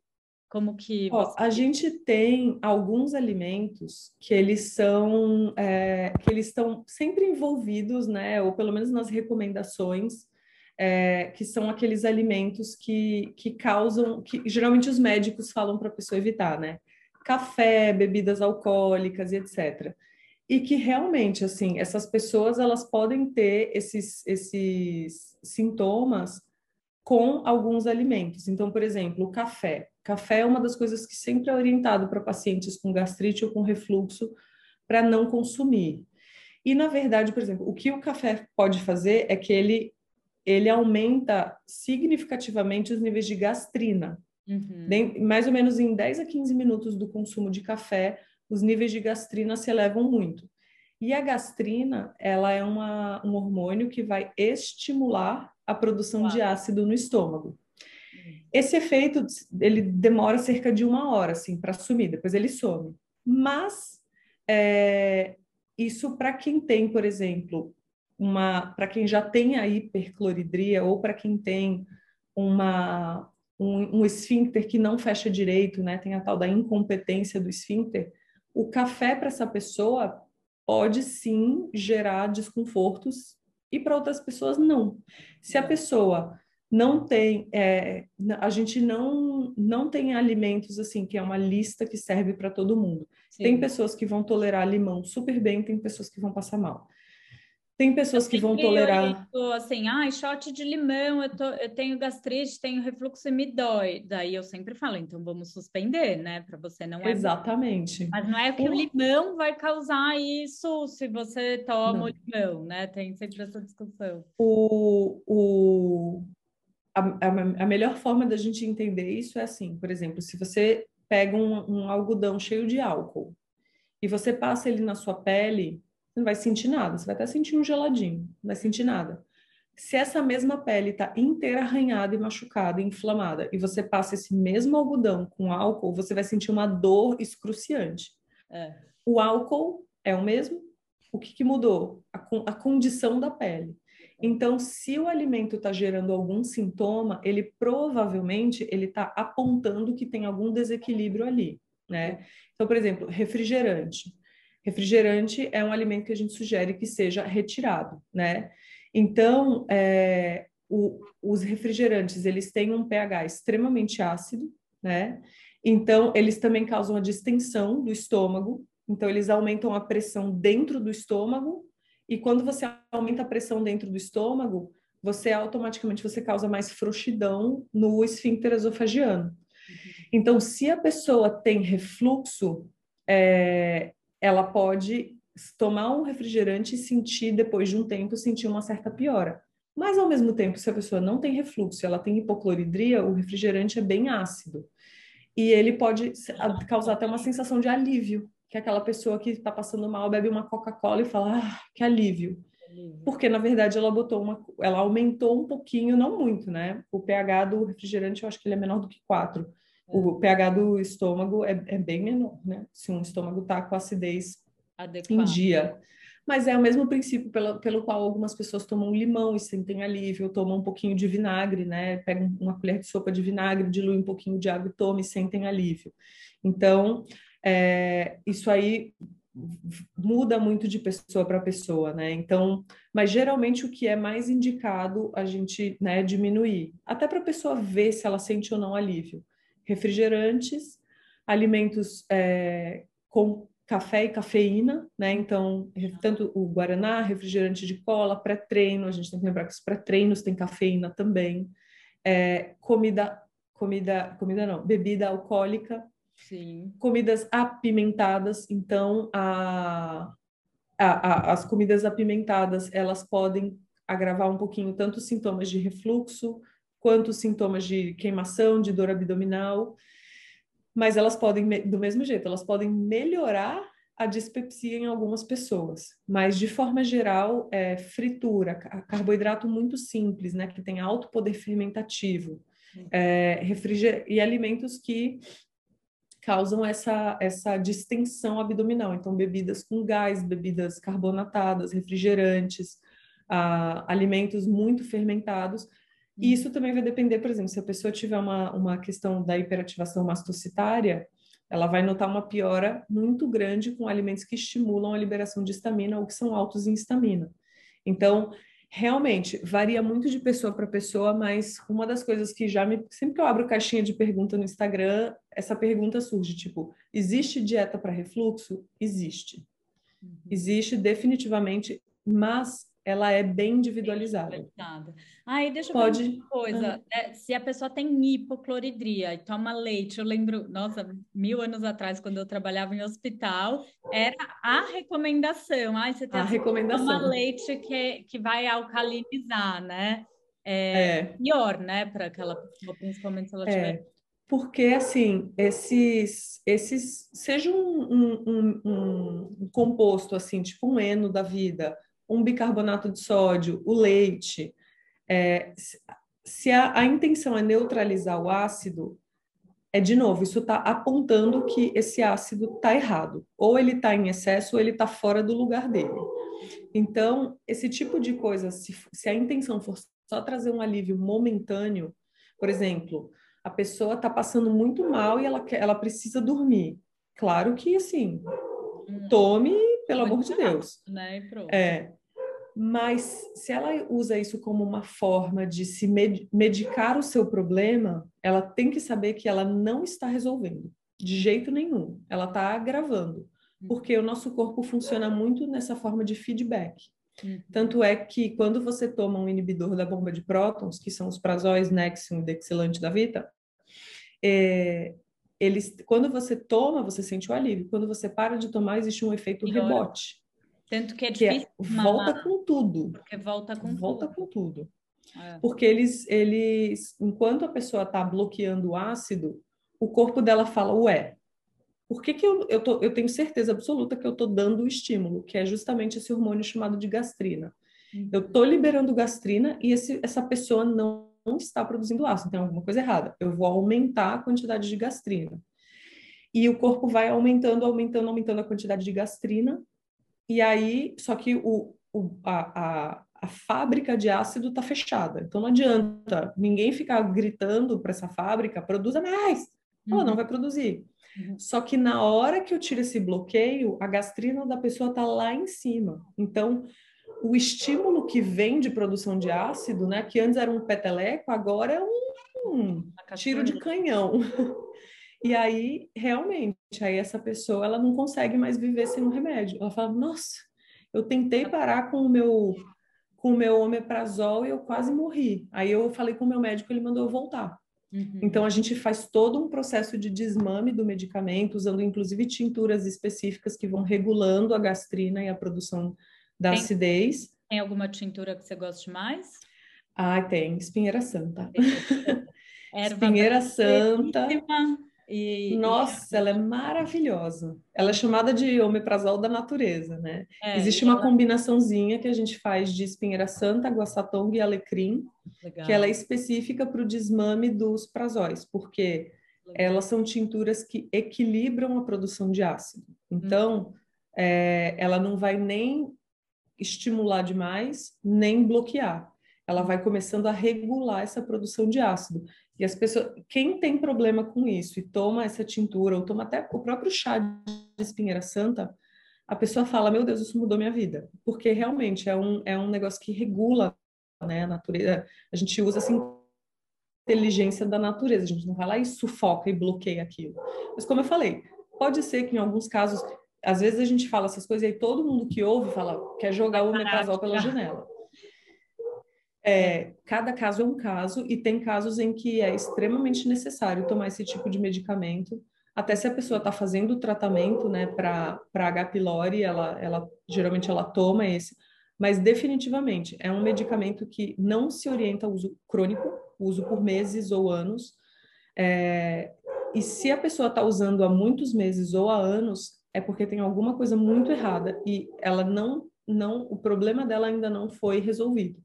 Como que você... a gente tem alguns alimentos que eles são é, que eles estão sempre envolvidos, né? Ou pelo menos nas recomendações é, que são aqueles alimentos que, que causam, que geralmente os médicos falam para a pessoa evitar, né? Café, bebidas alcoólicas e etc. E que realmente, assim, essas pessoas elas podem ter esses, esses sintomas com alguns alimentos. Então, por exemplo, o café. Café é uma das coisas que sempre é orientado para pacientes com gastrite ou com refluxo para não consumir. E, na verdade, por exemplo, o que o café pode fazer é que ele ele aumenta significativamente os níveis de gastrina. Uhum. mais ou menos em 10 a 15 minutos do consumo de café, os níveis de gastrina se elevam muito. E a gastrina, ela é uma, um hormônio que vai estimular a produção de ácido no estômago. Uhum. Esse efeito, ele demora cerca de uma hora, assim, para sumir, depois ele some. Mas, é, isso para quem tem, por exemplo, uma para quem já tem a hipercloridria ou para quem tem uma um, um esfíncter que não fecha direito, né? Tem a tal da incompetência do esfíncter. O café para essa pessoa pode sim gerar desconfortos e para outras pessoas não. Se a pessoa não tem, é, a gente não, não tem alimentos assim, que é uma lista que serve para todo mundo. Sim. Tem pessoas que vão tolerar limão super bem, tem pessoas que vão passar mal. Tem pessoas que vão tolerar. Eu, assim, ah, shot de limão, eu, tô, eu tenho gastrite, tenho refluxo e me dói. Daí eu sempre falo, então vamos suspender, né? Para você não é. Exatamente. Mas não é que o... o limão vai causar isso se você toma não. o limão, né? Tem sempre essa discussão. O, o, a, a, a melhor forma da gente entender isso é assim, por exemplo, se você pega um, um algodão cheio de álcool e você passa ele na sua pele você não vai sentir nada, você vai até sentir um geladinho, não vai sentir nada. Se essa mesma pele está inteira arranhada e machucada, e inflamada, e você passa esse mesmo algodão com álcool, você vai sentir uma dor excruciante. É. O álcool é o mesmo? O que, que mudou? A, a condição da pele. Então, se o alimento está gerando algum sintoma, ele provavelmente ele está apontando que tem algum desequilíbrio ali, né? Então, por exemplo, refrigerante. Refrigerante é um alimento que a gente sugere que seja retirado, né? Então, é, o, os refrigerantes, eles têm um pH extremamente ácido, né? Então, eles também causam a distensão do estômago, então eles aumentam a pressão dentro do estômago, e quando você aumenta a pressão dentro do estômago, você automaticamente você causa mais frouxidão no esfíncter esofagiano. Uhum. Então, se a pessoa tem refluxo, é, ela pode tomar um refrigerante e sentir, depois de um tempo, sentir uma certa piora. Mas, ao mesmo tempo, se a pessoa não tem refluxo, ela tem hipocloridria, o refrigerante é bem ácido. E ele pode causar até uma sensação de alívio, que é aquela pessoa que está passando mal, bebe uma Coca-Cola e fala, ah, que alívio. Porque, na verdade, ela botou uma... Ela aumentou um pouquinho, não muito, né? O pH do refrigerante, eu acho que ele é menor do que 4 o pH do estômago é, é bem menor, né? Se um estômago está com acidez Adequado. em dia. Mas é o mesmo princípio pelo, pelo qual algumas pessoas tomam limão e sentem alívio, tomam um pouquinho de vinagre, né? Pegam uma colher de sopa de vinagre, dilui um pouquinho de água e tomam e sentem alívio. Então, é, isso aí muda muito de pessoa para pessoa, né? Então, mas geralmente o que é mais indicado a gente, né, diminuir, até para a pessoa ver se ela sente ou não alívio refrigerantes, alimentos é, com café e cafeína, né? Então, tanto o guaraná, refrigerante de cola, pré-treino, a gente tem que lembrar que os pré-treinos têm cafeína também. É, comida, comida, comida não, bebida alcoólica. Sim. Comidas apimentadas, então a, a, a, as comidas apimentadas, elas podem agravar um pouquinho tanto os sintomas de refluxo, quanto sintomas de queimação, de dor abdominal, mas elas podem, do mesmo jeito, elas podem melhorar a dispepsia em algumas pessoas, mas de forma geral, é, fritura, carboidrato muito simples, né, que tem alto poder fermentativo, é, e alimentos que causam essa, essa distensão abdominal. Então, bebidas com gás, bebidas carbonatadas, refrigerantes, ah, alimentos muito fermentados, e isso também vai depender, por exemplo, se a pessoa tiver uma, uma questão da hiperativação mastocitária, ela vai notar uma piora muito grande com alimentos que estimulam a liberação de estamina ou que são altos em estamina. Então, realmente, varia muito de pessoa para pessoa, mas uma das coisas que já me. Sempre que eu abro caixinha de pergunta no Instagram, essa pergunta surge: tipo, existe dieta para refluxo? Existe. Uhum. Existe definitivamente, mas ela é bem individualizada. Aí deixa eu Pode... uma coisa. É, se a pessoa tem hipocloridria e toma leite, eu lembro, nossa, mil anos atrás, quando eu trabalhava em hospital, era a recomendação. Ah, você tem a recomendação. toma leite que, que vai alcalinizar, né? É, é. pior, né, para aquela pessoa, principalmente se ela é. tiver porque assim esses esses seja um, um, um, um, composto assim tipo um eno da vida um bicarbonato de sódio, o leite. É, se a, a intenção é neutralizar o ácido, é de novo, isso está apontando que esse ácido está errado. Ou ele está em excesso, ou ele está fora do lugar dele. Então, esse tipo de coisa, se, se a intenção for só trazer um alívio momentâneo, por exemplo, a pessoa está passando muito mal e ela, ela precisa dormir. Claro que, assim, hum. tome, pelo amor de Deus. Né? É, Mas se ela usa isso como uma forma de se medicar o seu problema, ela tem que saber que ela não está resolvendo, de jeito nenhum. Ela está agravando, uhum. porque o nosso corpo funciona muito nessa forma de feedback. Uhum. Tanto é que quando você toma um inibidor da bomba de prótons, que são os prazóis, Nexium e Dexilante da Vita, é, eles, quando você toma, você sente o alívio. Quando você para de tomar, existe um efeito rebote. Tanto que é difícil. Que é, volta com tudo. Porque volta com volta tudo. com tudo. É. Porque eles, eles, enquanto a pessoa está bloqueando o ácido, o corpo dela fala, ué, por que, que eu, eu, tô, eu tenho certeza absoluta que eu estou dando o estímulo, que é justamente esse hormônio chamado de gastrina. Uhum. Eu estou liberando gastrina e esse, essa pessoa não, não está produzindo ácido, tem alguma coisa errada. Eu vou aumentar a quantidade de gastrina. E o corpo vai aumentando, aumentando, aumentando a quantidade de gastrina e aí, só que o, o a, a, a fábrica de ácido está fechada. Então não adianta ninguém ficar gritando para essa fábrica, produza mais. Uhum. Ela não vai produzir. Uhum. Só que na hora que eu tiro esse bloqueio, a gastrina da pessoa está lá em cima. Então, o estímulo que vem de produção de ácido, né, que antes era um peteleco, agora é um, um tiro de canhão. E aí, realmente, aí essa pessoa, ela não consegue mais viver sem um remédio. Ela fala, nossa, eu tentei parar com o meu com o meu omeprazol e eu quase morri. Aí eu falei com o meu médico, ele mandou eu voltar. Uhum. Então a gente faz todo um processo de desmame do medicamento, usando inclusive tinturas específicas que vão regulando a gastrina e a produção da tem, acidez. Tem alguma tintura que você goste mais? Ah, tem, espinheira santa. espinheira santa. E, Nossa, e... ela é maravilhosa. Ela é chamada de omeprazol da natureza, né? É, Existe uma ela... combinaçãozinha que a gente faz de espinheira santa, guaçatonga e alecrim, Legal. que ela é específica para o desmame dos prazóis, porque Legal. elas são tinturas que equilibram a produção de ácido. Então, hum. é, ela não vai nem estimular demais, nem bloquear. Ela vai começando a regular essa produção de ácido. E as pessoas, quem tem problema com isso e toma essa tintura, ou toma até o próprio chá de espinheira santa, a pessoa fala: Meu Deus, isso mudou minha vida. Porque realmente é um, é um negócio que regula né, a natureza. A gente usa assim inteligência da natureza, a gente não vai lá e sufoca e bloqueia aquilo. Mas como eu falei, pode ser que em alguns casos, às vezes a gente fala essas coisas e aí todo mundo que ouve fala, quer jogar o metazol pela janela. É, cada caso é um caso e tem casos em que é extremamente necessário tomar esse tipo de medicamento. Até se a pessoa está fazendo o tratamento, né, para H. pylori, ela, ela geralmente ela toma esse, mas definitivamente é um medicamento que não se orienta ao uso crônico, uso por meses ou anos. É, e se a pessoa está usando há muitos meses ou há anos, é porque tem alguma coisa muito errada e ela não, não, o problema dela ainda não foi resolvido.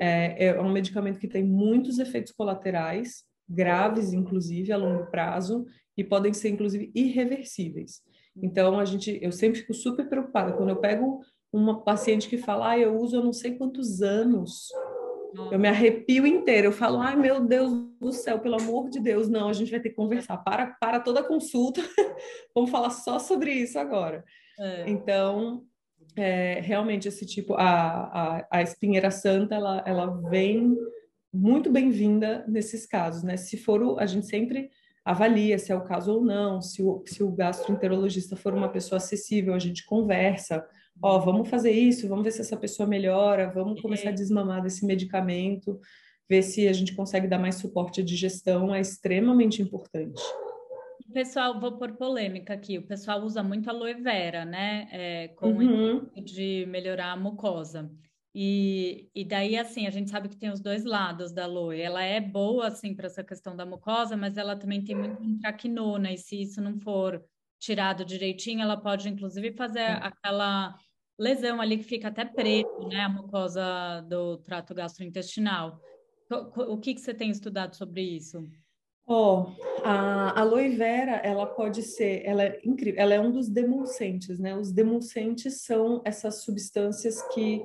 É, é um medicamento que tem muitos efeitos colaterais, graves, inclusive, a longo prazo, e podem ser, inclusive, irreversíveis. Então, a gente, eu sempre fico super preocupada quando eu pego uma paciente que fala, ah, eu uso há não sei quantos anos, eu me arrepio inteira, eu falo, ai meu Deus do céu, pelo amor de Deus, não, a gente vai ter que conversar, para, para toda a consulta, vamos falar só sobre isso agora. É. Então, é, realmente esse tipo, a, a, a espinheira santa, ela, ela vem muito bem-vinda nesses casos, né? Se for, o, a gente sempre avalia se é o caso ou não, se o, se o gastroenterologista for uma pessoa acessível, a gente conversa, ó, vamos fazer isso, vamos ver se essa pessoa melhora, vamos começar a desmamar desse medicamento, ver se a gente consegue dar mais suporte à digestão, é extremamente importante pessoal, vou por polêmica aqui, o pessoal usa muito aloe vera, né? É, com uhum. o de melhorar a mucosa. E, e daí, assim, a gente sabe que tem os dois lados da aloe. Ela é boa, assim, para essa questão da mucosa, mas ela também tem muito intraquinona, e se isso não for tirado direitinho, ela pode, inclusive, fazer aquela lesão ali que fica até preto, né? A mucosa do trato gastrointestinal. O que, que você tem estudado sobre isso? Ó, oh, a aloe vera, ela pode ser, ela é incrível, ela é um dos demulcentes, né? Os demulcentes são essas substâncias que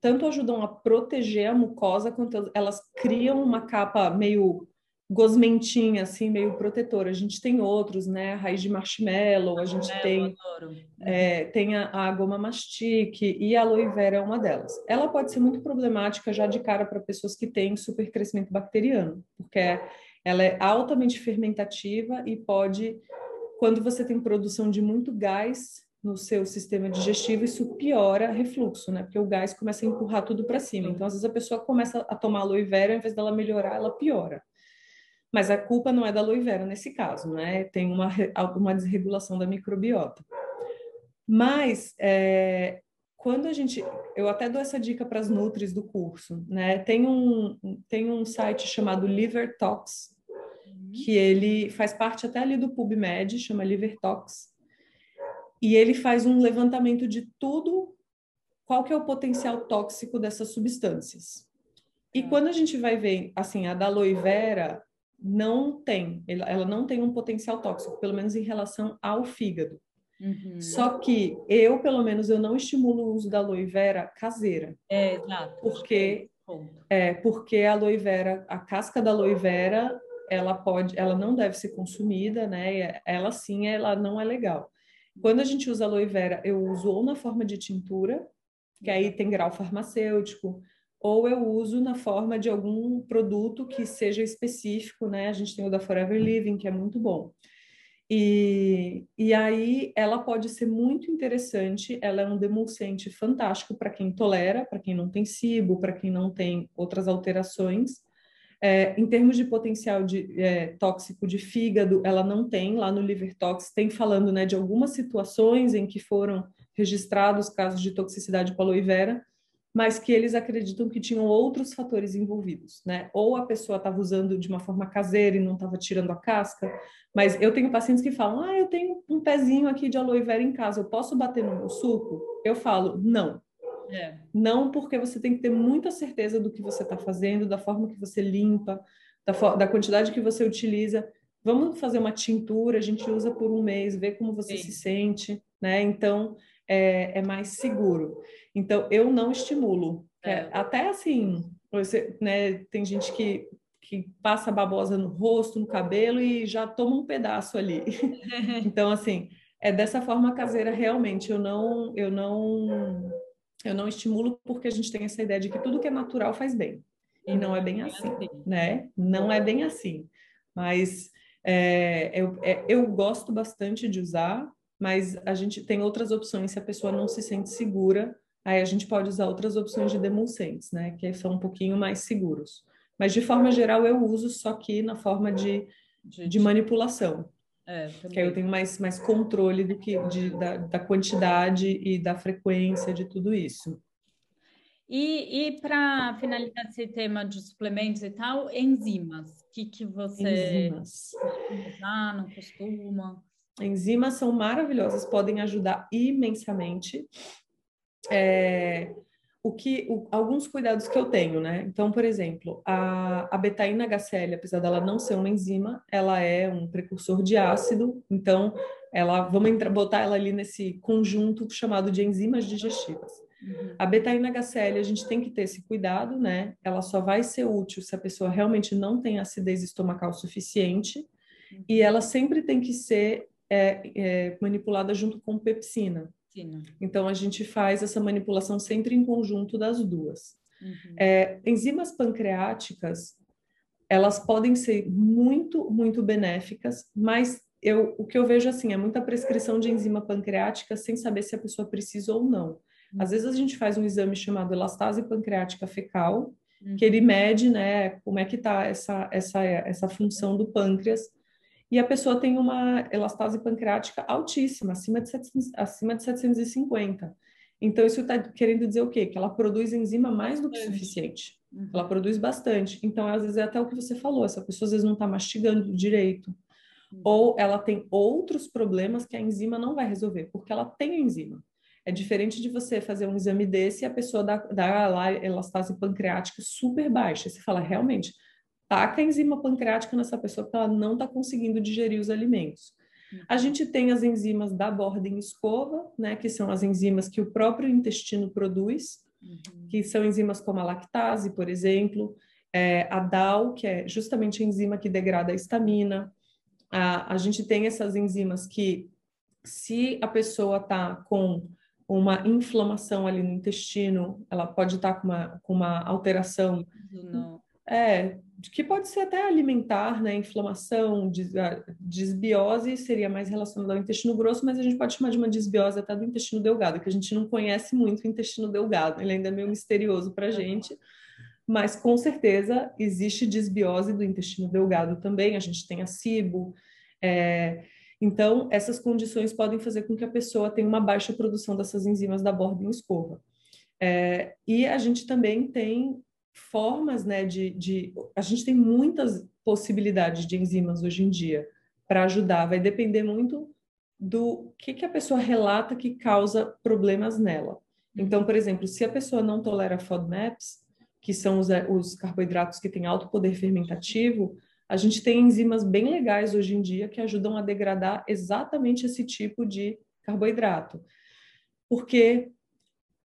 tanto ajudam a proteger a mucosa, quanto elas criam uma capa meio gosmentinha, assim, meio protetora. A gente tem outros, né? A raiz de marshmallow, a gente tem, é, tem a, a goma mastique e a aloe vera é uma delas. Ela pode ser muito problemática já de cara para pessoas que têm supercrescimento bacteriano, porque ela é altamente fermentativa e pode, quando você tem produção de muito gás no seu sistema digestivo, isso piora refluxo, né? Porque o gás começa a empurrar tudo para cima. Então, às vezes a pessoa começa a tomar aloe vera, ao invés dela melhorar, ela piora. Mas a culpa não é da aloe vera nesse caso, né? Tem uma, uma desregulação da microbiota. Mas é, quando a gente, eu até dou essa dica para as nutris do curso, né? Tem um tem um site chamado Liver Talks que ele faz parte até ali do PubMed, chama Liver Talks, e ele faz um levantamento de tudo, qual que é o potencial tóxico dessas substâncias. E tá. quando a gente vai ver, assim, a da aloe vera, não tem, ela não tem um potencial tóxico, pelo menos em relação ao fígado. Uhum. Só que eu, pelo menos, eu não estimulo o uso da aloe vera caseira. É, exato. Porque, é, porque a aloe vera, a casca da aloe vera, ela pode, ela não deve ser consumida, né? Ela sim, ela não é legal. Quando a gente usa aloe vera, eu uso ou na forma de tintura, que aí tem grau farmacêutico, ou eu uso na forma de algum produto que seja específico, né? A gente tem o da Forever Living, que é muito bom. E, e aí ela pode ser muito interessante, ela é um demulcente fantástico para quem tolera, para quem não tem cibo, para quem não tem outras alterações. É, em termos de potencial de, é, tóxico de fígado, ela não tem, lá no Liver Tox tem falando né, de algumas situações em que foram registrados casos de toxicidade com aloe vera, mas que eles acreditam que tinham outros fatores envolvidos, né? Ou a pessoa estava usando de uma forma caseira e não estava tirando a casca, mas eu tenho pacientes que falam: "Ah, eu tenho um pezinho aqui de aloe vera em casa, eu posso bater no meu suco?" Eu falo: "Não, é. Não porque você tem que ter muita certeza do que você está fazendo, da forma que você limpa, da, da, quantidade que você utiliza. Vamos fazer uma tintura, a gente usa por um mês, ver como você Sim. se sente, né? Então, é, é mais seguro. Então, eu não estimulo. É. é. Até assim, você, né, tem gente que, que passa babosa no rosto, no cabelo e já toma um pedaço ali. então, assim, é dessa forma caseira realmente. Eu não, eu não, eu não estimulo porque a gente tem essa ideia de que tudo que é natural faz bem. E não é bem assim, né? Não é bem assim. Mas é, eu, é, eu gosto bastante de usar, mas a gente tem outras opções se a pessoa não se sente segura, aí a gente pode usar outras opções de demulcentes, né, que são um pouquinho mais seguros. Mas de forma geral eu uso só que na forma de, de manipulação. É, que aí eu tenho mais, mais controle do que de, da, da quantidade e da frequência de tudo isso. E, e para finalizar esse tema de suplementos e tal, enzimas. O que, que você enzimas. costuma usar, não costuma? Enzimas são maravilhosas, podem ajudar imensamente. É, o que, o, alguns cuidados que eu tenho, né? Então, por exemplo, a, a betaína HCl, apesar dela não ser uma enzima, ela é um precursor de ácido, então ela vamos entrar, botar ela ali nesse conjunto chamado de enzimas digestivas. Uhum. A betaína HCl, a gente tem que ter esse cuidado, né? Ela só vai ser útil se a pessoa realmente não tem acidez estomacal suficiente, uhum. e ela sempre tem que ser é, é, manipulada junto com pepsina. Sim. Então, a gente faz essa manipulação sempre em conjunto das duas. Uhum. É, enzimas pancreáticas, elas podem ser muito, muito benéficas, mas eu, o que eu vejo assim é muita prescrição de enzima pancreática sem saber se a pessoa precisa ou não. Uhum. Às vezes a gente faz um exame chamado elastase pancreática fecal, uhum. que ele mede, né, como é que está essa, essa, essa função do pâncreas e a pessoa tem uma elastase pancreática altíssima, acima de, 700, acima de 750. Então, isso está querendo dizer o quê? Que ela produz enzima mais do que suficiente. Uhum. Ela produz bastante. Então, às vezes, é até o que você falou, essa pessoa às vezes não está mastigando direito. Uhum. Ou ela tem outros problemas que a enzima não vai resolver, porque ela tem a enzima. É diferente de você fazer um exame desse e a pessoa dá, dá lá elastase pancreática super baixa. Você fala, realmente, taca a enzima pancreática nessa pessoa porque ela não está conseguindo digerir os alimentos. A uhum. gente tem as enzimas da borda em escova, né, que são as enzimas que o próprio intestino produz, uhum. que são enzimas como a lactase, por exemplo, é, a DAO, que é justamente a enzima que degrada a histamina. A, a gente tem essas enzimas que, se a pessoa está com uma inflamação ali no intestino, ela pode estar tá com, uma, com uma alteração. É, que pode ser até alimentar, né? Inflamação, desbiose seria mais relacionada ao intestino grosso, mas a gente pode chamar de uma desbiose até do intestino delgado, que a gente não conhece muito o intestino delgado, ele ainda é meio misterioso para a gente, mas com certeza existe desbiose do intestino delgado também, a gente tem a SIBO, é, então essas condições podem fazer com que a pessoa tenha uma baixa produção dessas enzimas da borda em escova. É, e a gente também tem formas, né, de, de... A gente tem muitas possibilidades de enzimas hoje em dia para ajudar. Vai depender muito do que, que a pessoa relata que causa problemas nela. Uhum. Então, por exemplo, se a pessoa não tolera FODMAPs, que são os, os carboidratos que têm alto poder fermentativo, a gente tem enzimas bem legais hoje em dia que ajudam a degradar exatamente esse tipo de carboidrato. Porque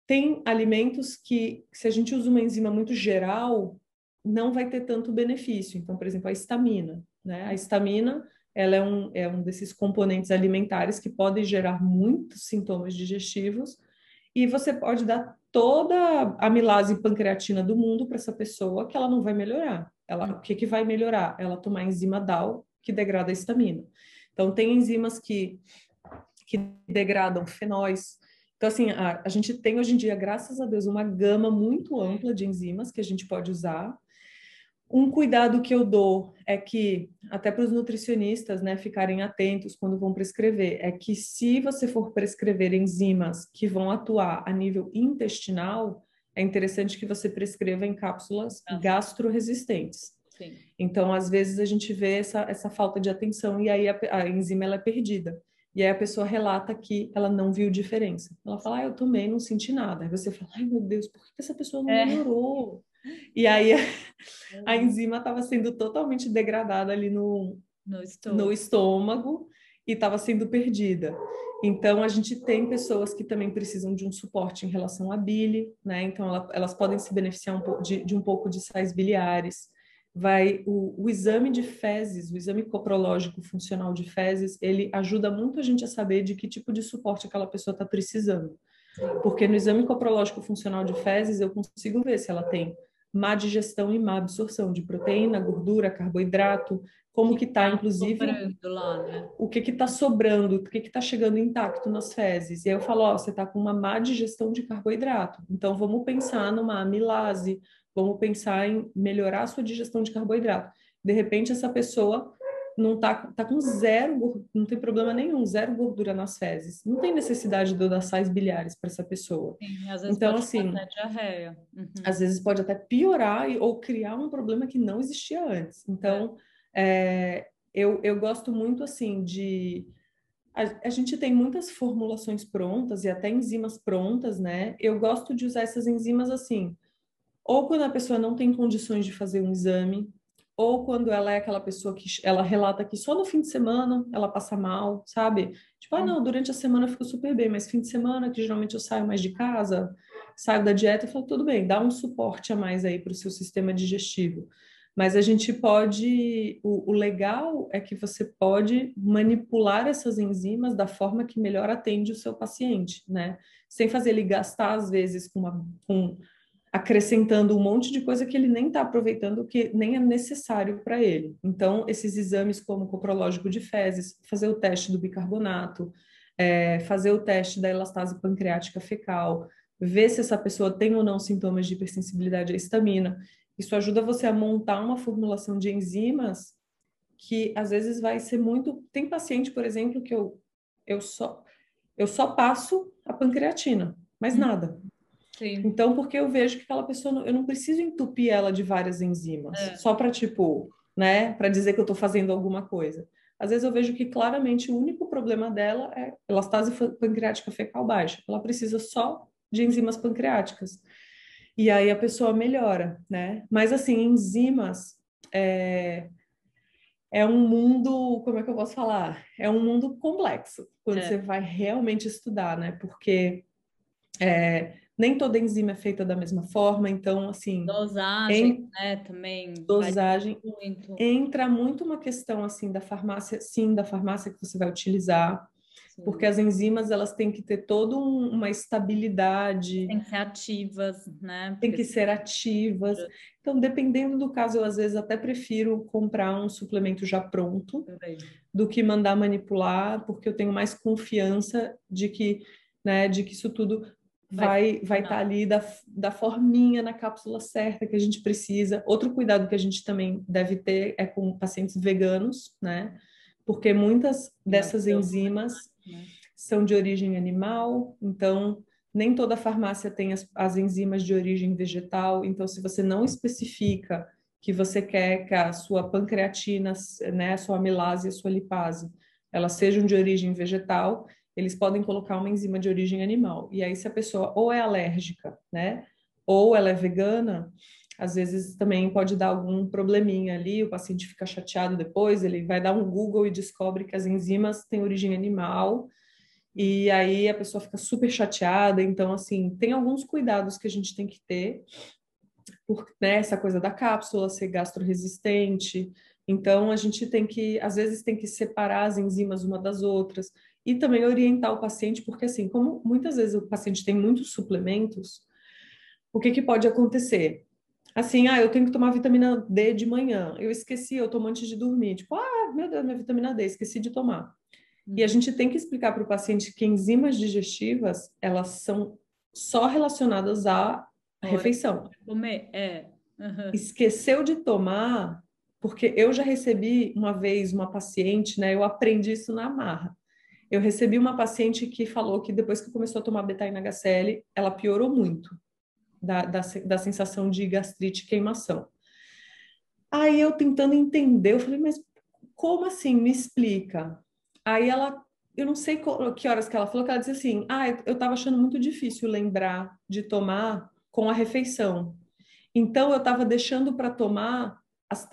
tem alimentos que, se a gente usa uma enzima muito geral, não vai ter tanto benefício. Então, por exemplo, a histamina. Né? A histamina ela é um, é um desses componentes alimentares que podem gerar muitos sintomas digestivos e você pode dar toda a amilase pancreatina do mundo para essa pessoa que ela não vai melhorar. Ela, o que, que vai melhorar? Ela tomar enzima DAO, que degrada a histamina. Então, tem enzimas que, que degradam fenóis, então, assim, a, a gente tem hoje em dia, graças a Deus, uma gama muito ampla de enzimas que a gente pode usar. Um cuidado que eu dou é que, até para os nutricionistas né, ficarem atentos quando vão prescrever, é que se você for prescrever enzimas que vão atuar a nível intestinal, é interessante que você prescreva em cápsulas ah. gastroresistentes. Sim. Então, às vezes, a gente vê essa, essa falta de atenção e aí a, a enzima ela é perdida. E aí a pessoa relata que ela não viu diferença. Ela fala, ah, eu tomei, não senti nada. Aí você fala, ai meu Deus, por que essa pessoa não é. melhorou? E aí a, a enzima estava sendo totalmente degradada ali no, no estômago, no estômago e estava sendo perdida. Então, a gente tem pessoas que também precisam de um suporte em relação à bile, né? Então, ela, elas podem se beneficiar um de, de um pouco de sais biliares vai o, o, exame de fezes, o exame coprológico funcional de fezes, ele ajuda muito a gente a saber de que tipo de suporte aquela pessoa está precisando. Porque no exame coprológico funcional de fezes eu consigo ver se ela tem má digestão e má absorção de proteína, gordura, carboidrato, como que está, inclusive, lá, né? o que que está sobrando, o que que está chegando intacto nas fezes. E aí eu falo, ó, você está com uma má digestão de carboidrato, então vamos pensar numa amilase, Vamos pensar em melhorar a sua digestão de carboidrato. De repente, essa pessoa não tá, tá com zero, não tem problema nenhum, zero gordura nas fezes. Não tem necessidade de eu dar sais biliares para essa pessoa. Sim, às vezes então, pode assim, até diarreia. Uhum. Às vezes pode até piorar ou criar um problema que não existia antes. Então, é. É, eu, eu gosto muito, assim, de... A, a, gente tem muitas formulações prontas e até enzimas prontas, né? Eu gosto de usar essas enzimas, assim, ou quando a pessoa não tem condições de fazer um exame, ou quando ela é aquela pessoa que ela relata que só no fim de semana ela passa mal, sabe? Tipo, ah, não, durante a semana eu fico super bem, mas fim de semana, que geralmente eu saio mais de casa, saio da dieta, eu falo, tudo bem, dá um suporte a mais aí para o seu sistema digestivo. Mas a gente pode, o, o, legal é que você pode manipular essas enzimas da forma que melhor atende o seu paciente, né? Sem fazer ele gastar, às vezes, com, uma, com acrescentando um monte de coisa que ele nem está aproveitando, que nem é necessário para ele. Então, esses exames como coprológico de fezes, fazer o teste do bicarbonato, é, fazer o teste da elastase pancreática fecal, ver se essa pessoa tem ou não sintomas de hipersensibilidade à histamina. Isso ajuda você a montar uma formulação de enzimas que às vezes vai ser muito. Tem paciente, por exemplo, que eu, eu só eu só passo a pancreatina, mais hum. nada. Sim. Então, porque eu vejo que aquela pessoa, eu não preciso entupir ela de várias enzimas, é. só para tipo, né, para dizer que eu estou fazendo alguma coisa. Às vezes eu vejo que claramente o único problema dela é elastase pancreática fecal baixa. Ela precisa só de enzimas pancreáticas. E aí a pessoa melhora, né? Mas assim, enzimas é, é um mundo, como é que eu posso falar? É um mundo complexo quando é. você vai realmente estudar, né? Porque é, nem toda enzima é feita da mesma forma, então, assim... Dosagem, em, né, também. Dosagem. Muito. Entra muito uma questão, assim, da farmácia, sim, da farmácia que você vai utilizar, sim. porque as enzimas, elas têm que ter toda um, uma estabilidade. Tem que ser ativas, né? Porque... Tem que ser ativas. Então, dependendo do caso, eu às vezes até prefiro comprar um suplemento já pronto do que mandar manipular, porque eu tenho mais confiança de que, né, de que isso tudo vai vai estar tá ali da, da forminha na cápsula certa que a gente precisa. Outro cuidado que a gente também deve ter é com pacientes veganos, né? Porque muitas dessas enzimas né? são de origem animal, então nem toda farmácia tem as, as enzimas de origem vegetal, então se você não especifica que você quer que a sua pancreatina, né, a sua amilase e a sua lipase, elas sejam de origem vegetal, eles podem colocar uma enzima de origem animal. E aí, se a pessoa ou é alérgica, né, ou ela é vegana, às vezes também pode dar algum probleminha ali, o paciente fica chateado depois, ele vai dar um Google e descobre que as enzimas têm origem animal, e aí a pessoa fica super chateada. Então, assim, tem alguns cuidados que a gente tem que ter, por né, essa coisa da cápsula ser gastroresistente. Então, a gente tem que, às vezes, tem que separar as enzimas uma das outras e também orientar o paciente, porque assim, como muitas vezes o paciente tem muitos suplementos, o que, que pode acontecer? Assim, ah, eu tenho que tomar vitamina D de manhã, eu esqueci, eu tomo antes de dormir, tipo, ah, meu Deus, minha vitamina D, esqueci de tomar. E a uhum. gente tem que explicar para o paciente que enzimas digestivas, elas são só relacionadas à refeição. Comer, é. Uhum. Esqueceu de tomar, porque eu já recebi uma vez uma paciente, né? Eu aprendi isso na marra. Eu recebi uma paciente que falou que depois que começou a tomar betaina HCl, ela piorou muito da, da, da sensação de gastrite queimação. Aí eu tentando entender, eu falei, mas como assim? Me explica. Aí ela, eu não sei que horas que ela falou, que ela disse assim, ah, eu estava achando muito difícil lembrar de tomar com a refeição. Então eu estava deixando para tomar,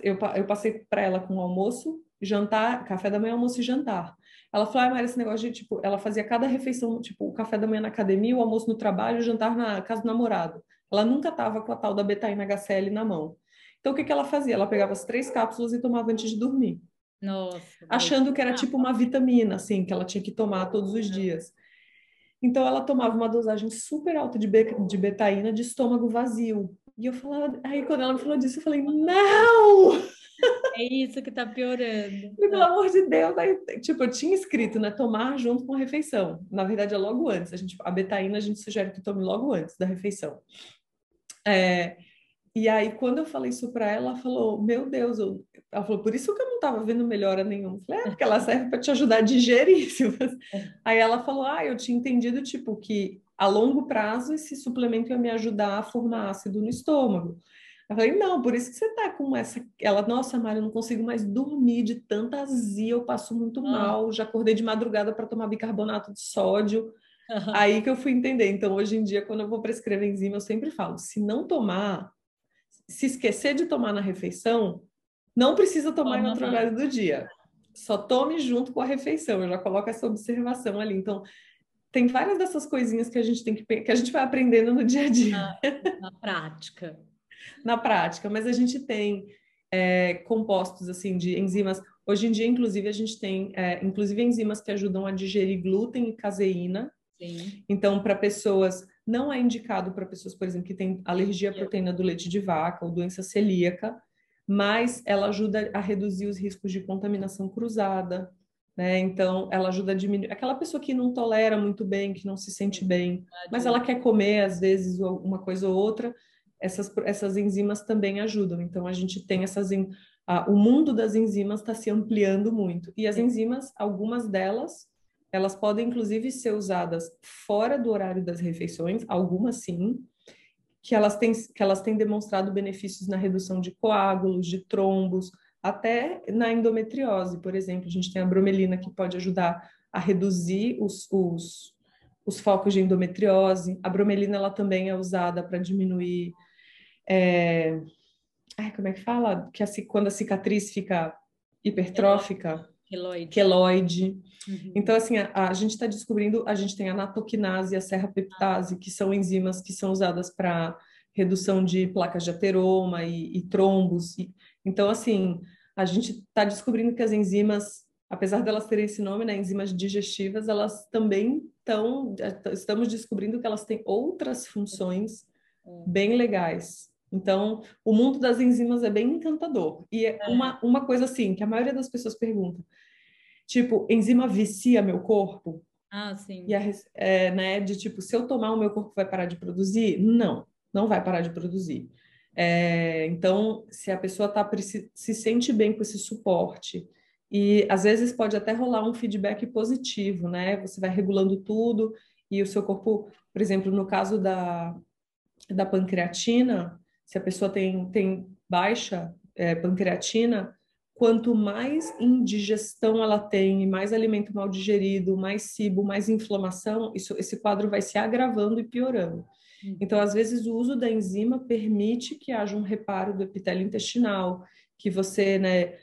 eu, eu passei para ela com o almoço, jantar, café da manhã, almoço e jantar. Ela falou, ah, mas esse negócio de, tipo, ela fazia cada refeição, tipo, o café da manhã na academia, o almoço no trabalho, o jantar na casa do namorado. Ela nunca estava com a tal da betaína HCl na mão. Então, o que, que ela fazia? Ela pegava as três cápsulas e tomava antes de dormir. Nossa. Achando que era tipo uma vitamina, assim, que ela tinha que tomar todos os dias. Então, ela tomava uma dosagem super alta de, be de betaína de estômago vazio. E eu falava, aí quando ela me falou disso, eu falei, não! É isso que tá piorando. Pelo amor de Deus, aí, tipo, eu tinha escrito, né, tomar junto com a refeição. Na verdade, é logo antes. A, gente, a betaína a gente sugere que tome logo antes da refeição. É, e aí, quando eu falei isso para ela, ela falou: Meu Deus, eu... ela falou, por isso que eu não estava vendo melhora nenhuma. Eu falei, é, porque ela serve para te ajudar a digerir. aí ela falou: Ah, eu tinha entendido, tipo, que a longo prazo esse suplemento ia me ajudar a formar ácido no estômago. Eu falei, não, por isso que você tá com essa. Ela, nossa, Mari, eu não consigo mais dormir de tanta azia, eu passo muito ah. mal, já acordei de madrugada para tomar bicarbonato de sódio. Uhum. Aí que eu fui entender. Então, hoje em dia, quando eu vou prescrever enzima, eu sempre falo: se não tomar, se esquecer de tomar na refeição, não precisa tomar uhum. em outro horário do dia. Só tome junto com a refeição. Eu já coloco essa observação ali. Então, tem várias dessas coisinhas que a gente tem que que a gente vai aprendendo no dia a dia. Na, na prática na prática, mas a gente tem é, compostos assim de enzimas. Hoje em dia, inclusive, a gente tem é, inclusive enzimas que ajudam a digerir glúten e caseína. Sim. Então, para pessoas, não é indicado para pessoas, por exemplo, que têm alergia à proteína do leite de vaca ou doença celíaca, mas ela ajuda a reduzir os riscos de contaminação cruzada. Né? Então, ela ajuda a diminuir. Aquela pessoa que não tolera muito bem, que não se sente bem, mas ela quer comer, às vezes, uma coisa ou outra, essas, essas enzimas também ajudam. Então, a gente tem essas. o mundo das enzimas está se ampliando muito. E as enzimas, algumas delas, elas podem inclusive ser usadas fora do horário das refeições, algumas sim, que elas têm, que elas têm demonstrado benefícios na redução de coágulos, de trombos, até na endometriose, por exemplo. A gente tem a bromelina que pode ajudar a reduzir os, os, os focos de endometriose. A bromelina ela também é usada para diminuir é... Ai, como é que fala? Que a, quando a cicatriz fica hipertrófica. queloide. queloide. Uhum. Então, assim, a, a gente está descobrindo, a gente tem a natoquinase e a serrapeptase, que são enzimas que são usadas para redução de placas de ateroma e, e trombos. E, então, assim, a gente está descobrindo que as enzimas, apesar delas terem esse nome, né, enzimas digestivas, elas também estão, estamos descobrindo que elas têm outras funções é. bem legais. Então, o mundo das enzimas é bem encantador. E é, é uma, uma coisa assim, que a maioria das pessoas pergunta, tipo, enzima vicia meu corpo? Ah, sim. E a, é, né, de tipo, se eu tomar, o meu corpo vai parar de produzir? Não, não vai parar de produzir. É, então, se a pessoa tá, se sente bem com esse suporte, e às vezes pode até rolar um feedback positivo, né? Você vai regulando tudo e o seu corpo, por exemplo, no caso da, da pancreatina, se a pessoa tem, tem baixa é, pancreatina, quanto mais indigestão ela tem, mais alimento mal digerido, mais cibo, mais inflamação, isso, esse quadro vai se agravando e piorando. Uhum. Então, às vezes, o uso da enzima permite que haja um reparo do epitélio intestinal, que você né,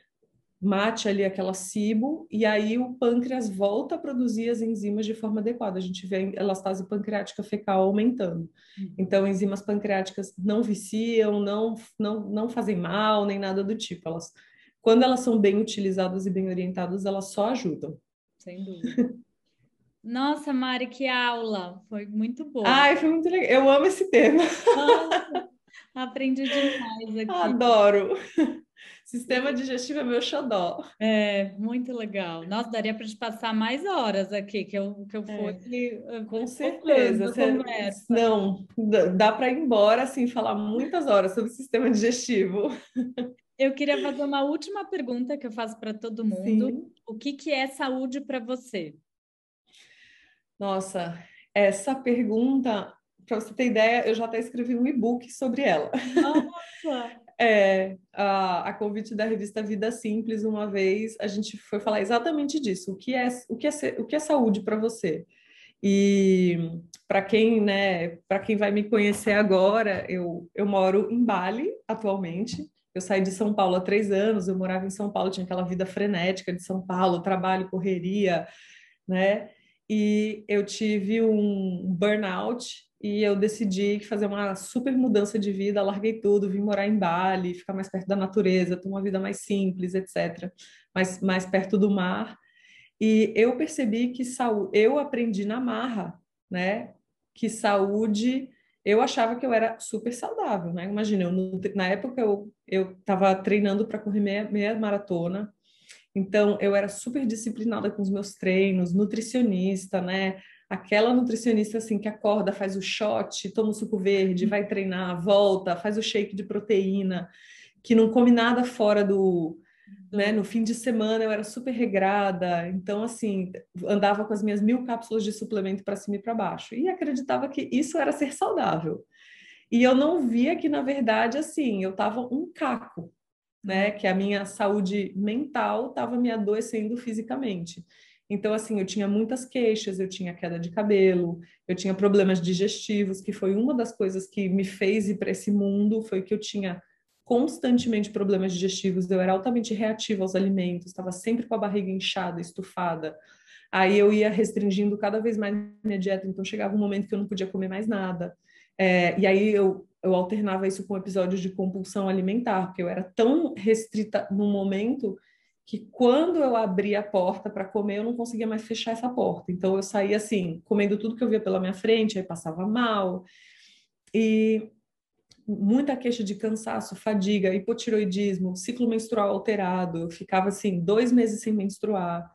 mate ali aquela cibo, e aí o pâncreas volta a produzir as enzimas de forma adequada. A gente vê a elastase pancreática fecal aumentando. Uhum. Então, enzimas pancreáticas não viciam, não, não, não fazem mal, nem nada do tipo. Elas, quando elas são bem utilizadas e bem orientadas, elas só ajudam. Sem dúvida. Nossa, Mari, que aula! Foi muito boa. Ai, foi muito legal. Eu amo esse tema. Nossa, aprendi demais aqui. Adoro. Sistema digestivo é meu xodó. É, muito legal. Nossa, daria para te passar mais horas aqui, que eu, que eu fosse. É, com certeza. Você, não, dá para ir embora, assim, falar muitas horas sobre o sistema digestivo. Eu queria fazer uma última pergunta que eu faço para todo mundo. Sim. O que, que é saúde para você? Nossa, essa pergunta, para você ter ideia, eu já até escrevi um e-book sobre ela. Nossa! é, a, a convite da revista Vida Simples, uma vez, a gente foi falar exatamente disso. O que é, o que é, o que é saúde para você? E para quem, né, para quem vai me conhecer agora, eu, eu moro em Bali atualmente. Eu saí de São Paulo há três anos, eu morava em São Paulo, tinha aquela vida frenética de São Paulo, trabalho, correria, né? e eu tive um burnout e eu decidi fazer uma super mudança de vida, larguei tudo, vim morar em Bali, ficar mais perto da natureza, ter uma vida mais simples, etc, mais, mais perto do mar. E eu percebi que saúde, eu aprendi na marra, né, que saúde, eu achava que eu era super saudável, né? Imagina, eu, na época eu eu estava treinando para correr meia, meia maratona, então, eu era super disciplinada com os meus treinos, nutricionista, né? Aquela nutricionista assim que acorda, faz o shot, toma o suco verde, vai treinar, volta, faz o shake de proteína, que não come nada fora do, né? No fim de semana eu era super regrada, então assim andava com as minhas mil cápsulas de suplemento para cima e para baixo e acreditava que isso era ser saudável. E eu não via que na verdade assim eu estava um caco, né? Que a minha saúde mental estava me adoecendo fisicamente. Então, assim, eu tinha muitas queixas, eu tinha queda de cabelo, eu tinha problemas digestivos, que foi uma das coisas que me fez ir para esse mundo, foi que eu tinha constantemente problemas digestivos, eu era altamente reativa aos alimentos, estava sempre com a barriga inchada, estufada. Aí eu ia restringindo cada vez mais minha dieta, então chegava um momento que eu não podia comer mais nada. É, e aí eu eu alternava isso com episódios de compulsão alimentar, porque eu era tão restrita no momento que quando eu abria a porta para comer, eu não conseguia mais fechar essa porta. Então eu saía assim, comendo tudo que eu via pela minha frente, aí passava mal. E muita queixa de cansaço, fadiga, hipotiroidismo, ciclo menstrual alterado. Eu ficava assim, dois meses sem menstruar.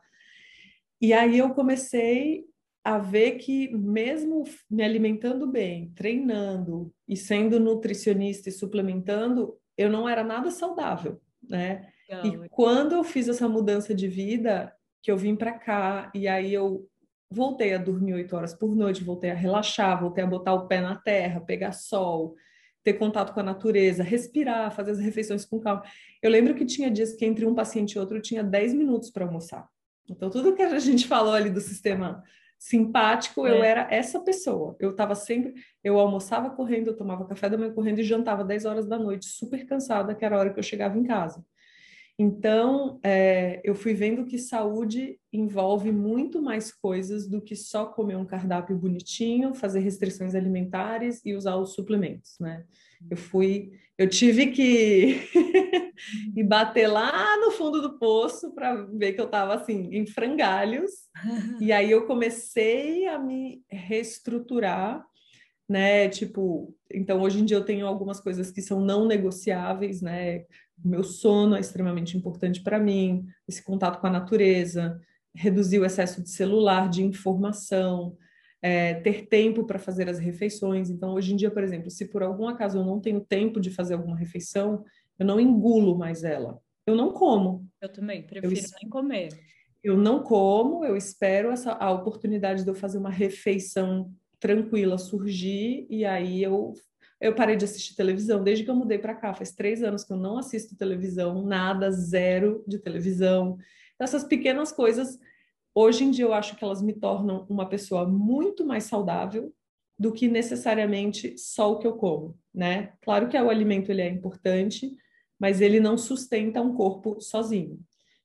E aí eu comecei a ver que mesmo me alimentando bem, treinando e sendo nutricionista e suplementando, eu não era nada saudável, né? Não. E quando eu fiz essa mudança de vida, que eu vim para cá e aí eu voltei a dormir oito horas por noite, voltei a relaxar, voltei a botar o pé na terra, pegar sol, ter contato com a natureza, respirar, fazer as refeições com calma. Eu lembro que tinha dias que entre um paciente e outro eu tinha 10 minutos para almoçar. Então, tudo que a gente falou ali do sistema simpático, é. eu era essa pessoa. Eu estava sempre, eu almoçava correndo, eu tomava café da manhã correndo e jantava 10 horas da noite, super cansada, que era a hora que eu chegava em casa. Então, é, eu fui vendo que saúde envolve muito mais coisas do que só comer um cardápio bonitinho, fazer restrições alimentares e usar os suplementos, né? Eu fui, eu tive que ir bater lá no fundo do poço para ver que eu estava assim em frangalhos. E aí eu comecei a me reestruturar, né? Tipo, então hoje em dia eu tenho algumas coisas que são não negociáveis, né? O meu sono é extremamente importante para mim, esse contato com a natureza, reduzir o excesso de celular, de informação, é, ter tempo para fazer as refeições. Então, hoje em dia, por exemplo, se por algum acaso eu não tenho tempo de fazer alguma refeição, eu não engulo mais ela. Eu não como. Eu também, prefiro eu, nem comer. Eu não como, eu espero essa, a oportunidade de eu fazer uma refeição tranquila surgir e aí eu eu parei de assistir televisão desde que eu mudei para cá. Faz três anos que eu não assisto televisão, nada, zero de televisão. Essas pequenas coisas Hoje em dia eu acho que elas me tornam uma pessoa muito mais saudável do que necessariamente só o que eu como, né? Claro que o alimento ele é importante, mas ele não sustenta um corpo sozinho.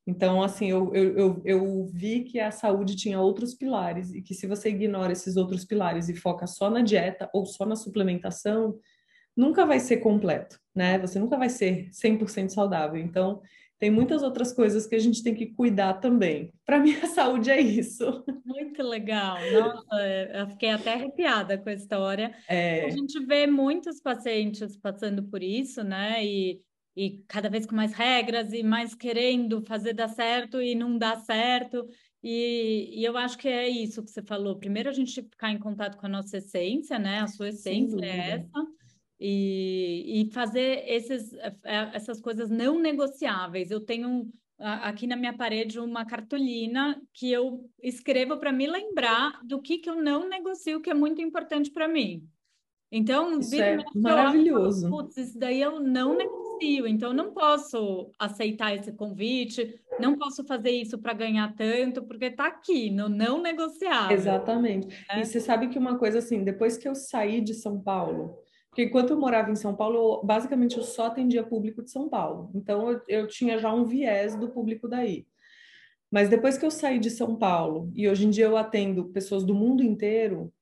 Então, assim, eu, eu, eu, eu, vi que a saúde tinha outros pilares e que se você ignora esses outros pilares e foca só na dieta ou só na suplementação, nunca vai ser completo, né? Você nunca vai ser 100% saudável. Então, tem muitas outras coisas que a gente tem que cuidar também. Para mim, a saúde é isso. Muito legal. Nossa, eu fiquei até arrepiada com a história. É... A gente vê muitos pacientes passando por isso, né? E, e cada vez com mais regras e mais querendo fazer dar certo e não dá certo. E, e, eu acho que é isso que você falou. Primeiro, a gente ficar em contato com a nossa essência, né? A sua essência é essa e, e fazer esses, é, essas coisas não negociáveis. Eu tenho aqui na minha parede uma cartolina que eu escrevo para me lembrar do que, que eu não negocio, que é muito importante para mim. Então, isso é maravilhoso. Putz, isso daí eu não negocio, então não posso aceitar esse convite, não posso fazer isso para ganhar tanto, porque está aqui, no não negociável. Exatamente. É? E você sabe que uma coisa assim, depois que eu saí de São Paulo, porque enquanto eu morava em São Paulo, eu, basicamente eu só atendia público de São Paulo. Então eu, eu tinha já um viés do público daí. Mas depois que eu saí de São Paulo e hoje em dia eu atendo pessoas do mundo inteiro,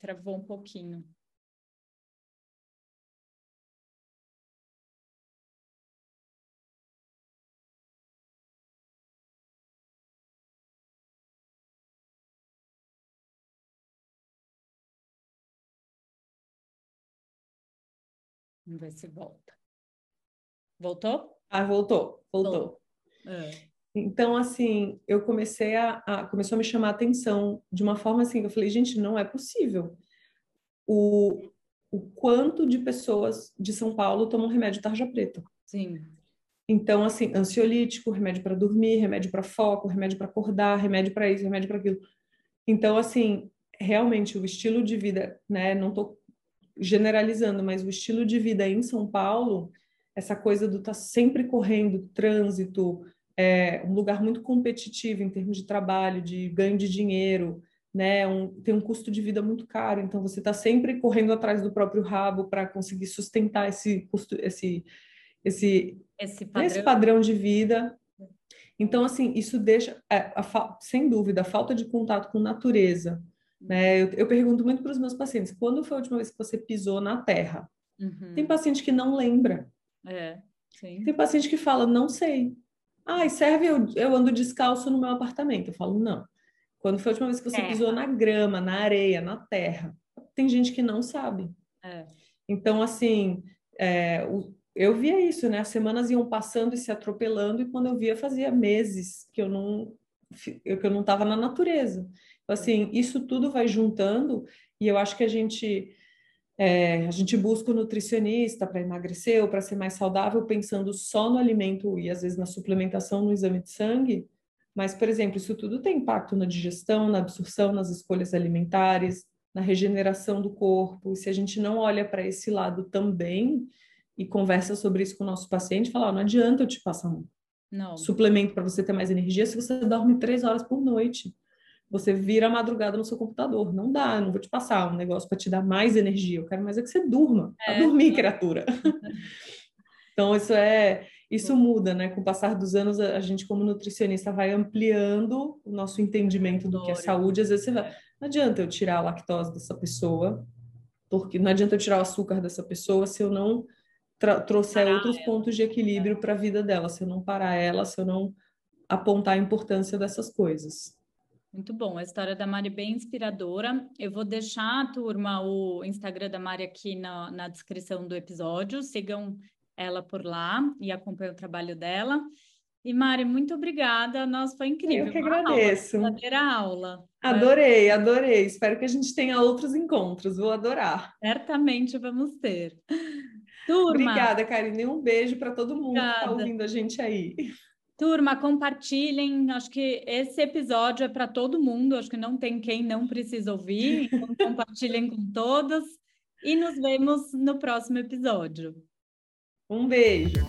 Travou um pouquinho. Vamos ver se volta. Voltou? Ah, voltou, voltou. É. Então, assim, eu comecei a, a, começou a me chamar a atenção de uma forma assim, que eu falei, gente, não é possível. O, o quanto de pessoas de São Paulo tomam remédio tarja preta. Sim. Então, assim, ansiolítico, remédio para dormir, remédio para foco, remédio para acordar, remédio para isso, remédio para aquilo. Então, assim, realmente o estilo de vida, né? Não tô generalizando, mas o estilo de vida em São Paulo, essa coisa do estar tá sempre correndo, trânsito, é um lugar muito competitivo em termos de trabalho, de ganho de dinheiro, né? Um, tem um custo de vida muito caro, então você está sempre correndo atrás do próprio rabo para conseguir sustentar esse custo, esse esse esse padrão. esse padrão de vida. Então, assim, isso deixa, é, a, sem dúvida, a falta de contato com natureza, né? Eu, eu pergunto muito para os meus pacientes: quando foi a última vez que você pisou na terra? Uhum. Tem paciente que não lembra. É. Tem paciente que fala: não sei. Ah, serve eu, eu ando descalço no meu apartamento. Eu falo: não. Quando foi a última vez que você terra. pisou na grama, na areia, na terra? Tem gente que não sabe. É. Então, assim, é, o, eu via isso, né? As semanas iam passando e se atropelando, e quando eu via, fazia meses que eu não que eu não estava na natureza. Assim, isso tudo vai juntando e eu acho que a gente é, a gente busca o nutricionista para emagrecer ou para ser mais saudável pensando só no alimento e às vezes na suplementação, no exame de sangue. Mas, por exemplo, isso tudo tem impacto na digestão, na absorção, nas escolhas alimentares, na regeneração do corpo. E se a gente não olha para esse lado também e conversa sobre isso com o nosso paciente, fala, oh, não adianta eu te passar um não. suplemento para você ter mais energia se você dorme três horas por noite. Você vira a madrugada no seu computador. Não dá, não vou te passar um negócio para te dar mais energia. Eu quero mais é que você durma. É. dormir, criatura. então, isso é. Isso muda, né? Com o passar dos anos, a gente, como nutricionista, vai ampliando o nosso entendimento do que é saúde. Às vezes você vai. Não adianta eu tirar a lactose dessa pessoa, porque não adianta eu tirar o açúcar dessa pessoa se eu não trouxer parar outros ela. pontos de equilíbrio para a vida dela, se eu não parar ela, se eu não apontar a importância dessas coisas. Muito bom, a história da Mari é bem inspiradora. Eu vou deixar, turma, o Instagram da Mari aqui na, na descrição do episódio. Sigam ela por lá e acompanhem o trabalho dela. E Mari, muito obrigada. Nossa, foi incrível. Eu que agradeço. Aula, verdadeira aula. Adorei, adorei. Espero que a gente tenha outros encontros. Vou adorar. Certamente vamos ter. Turma. Obrigada, Karine. Um beijo para todo mundo Obrigada. que está ouvindo a gente aí. Turma, compartilhem. Acho que esse episódio é para todo mundo. Acho que não tem quem não precisa ouvir. Então, compartilhem com todos. E nos vemos no próximo episódio. Um beijo.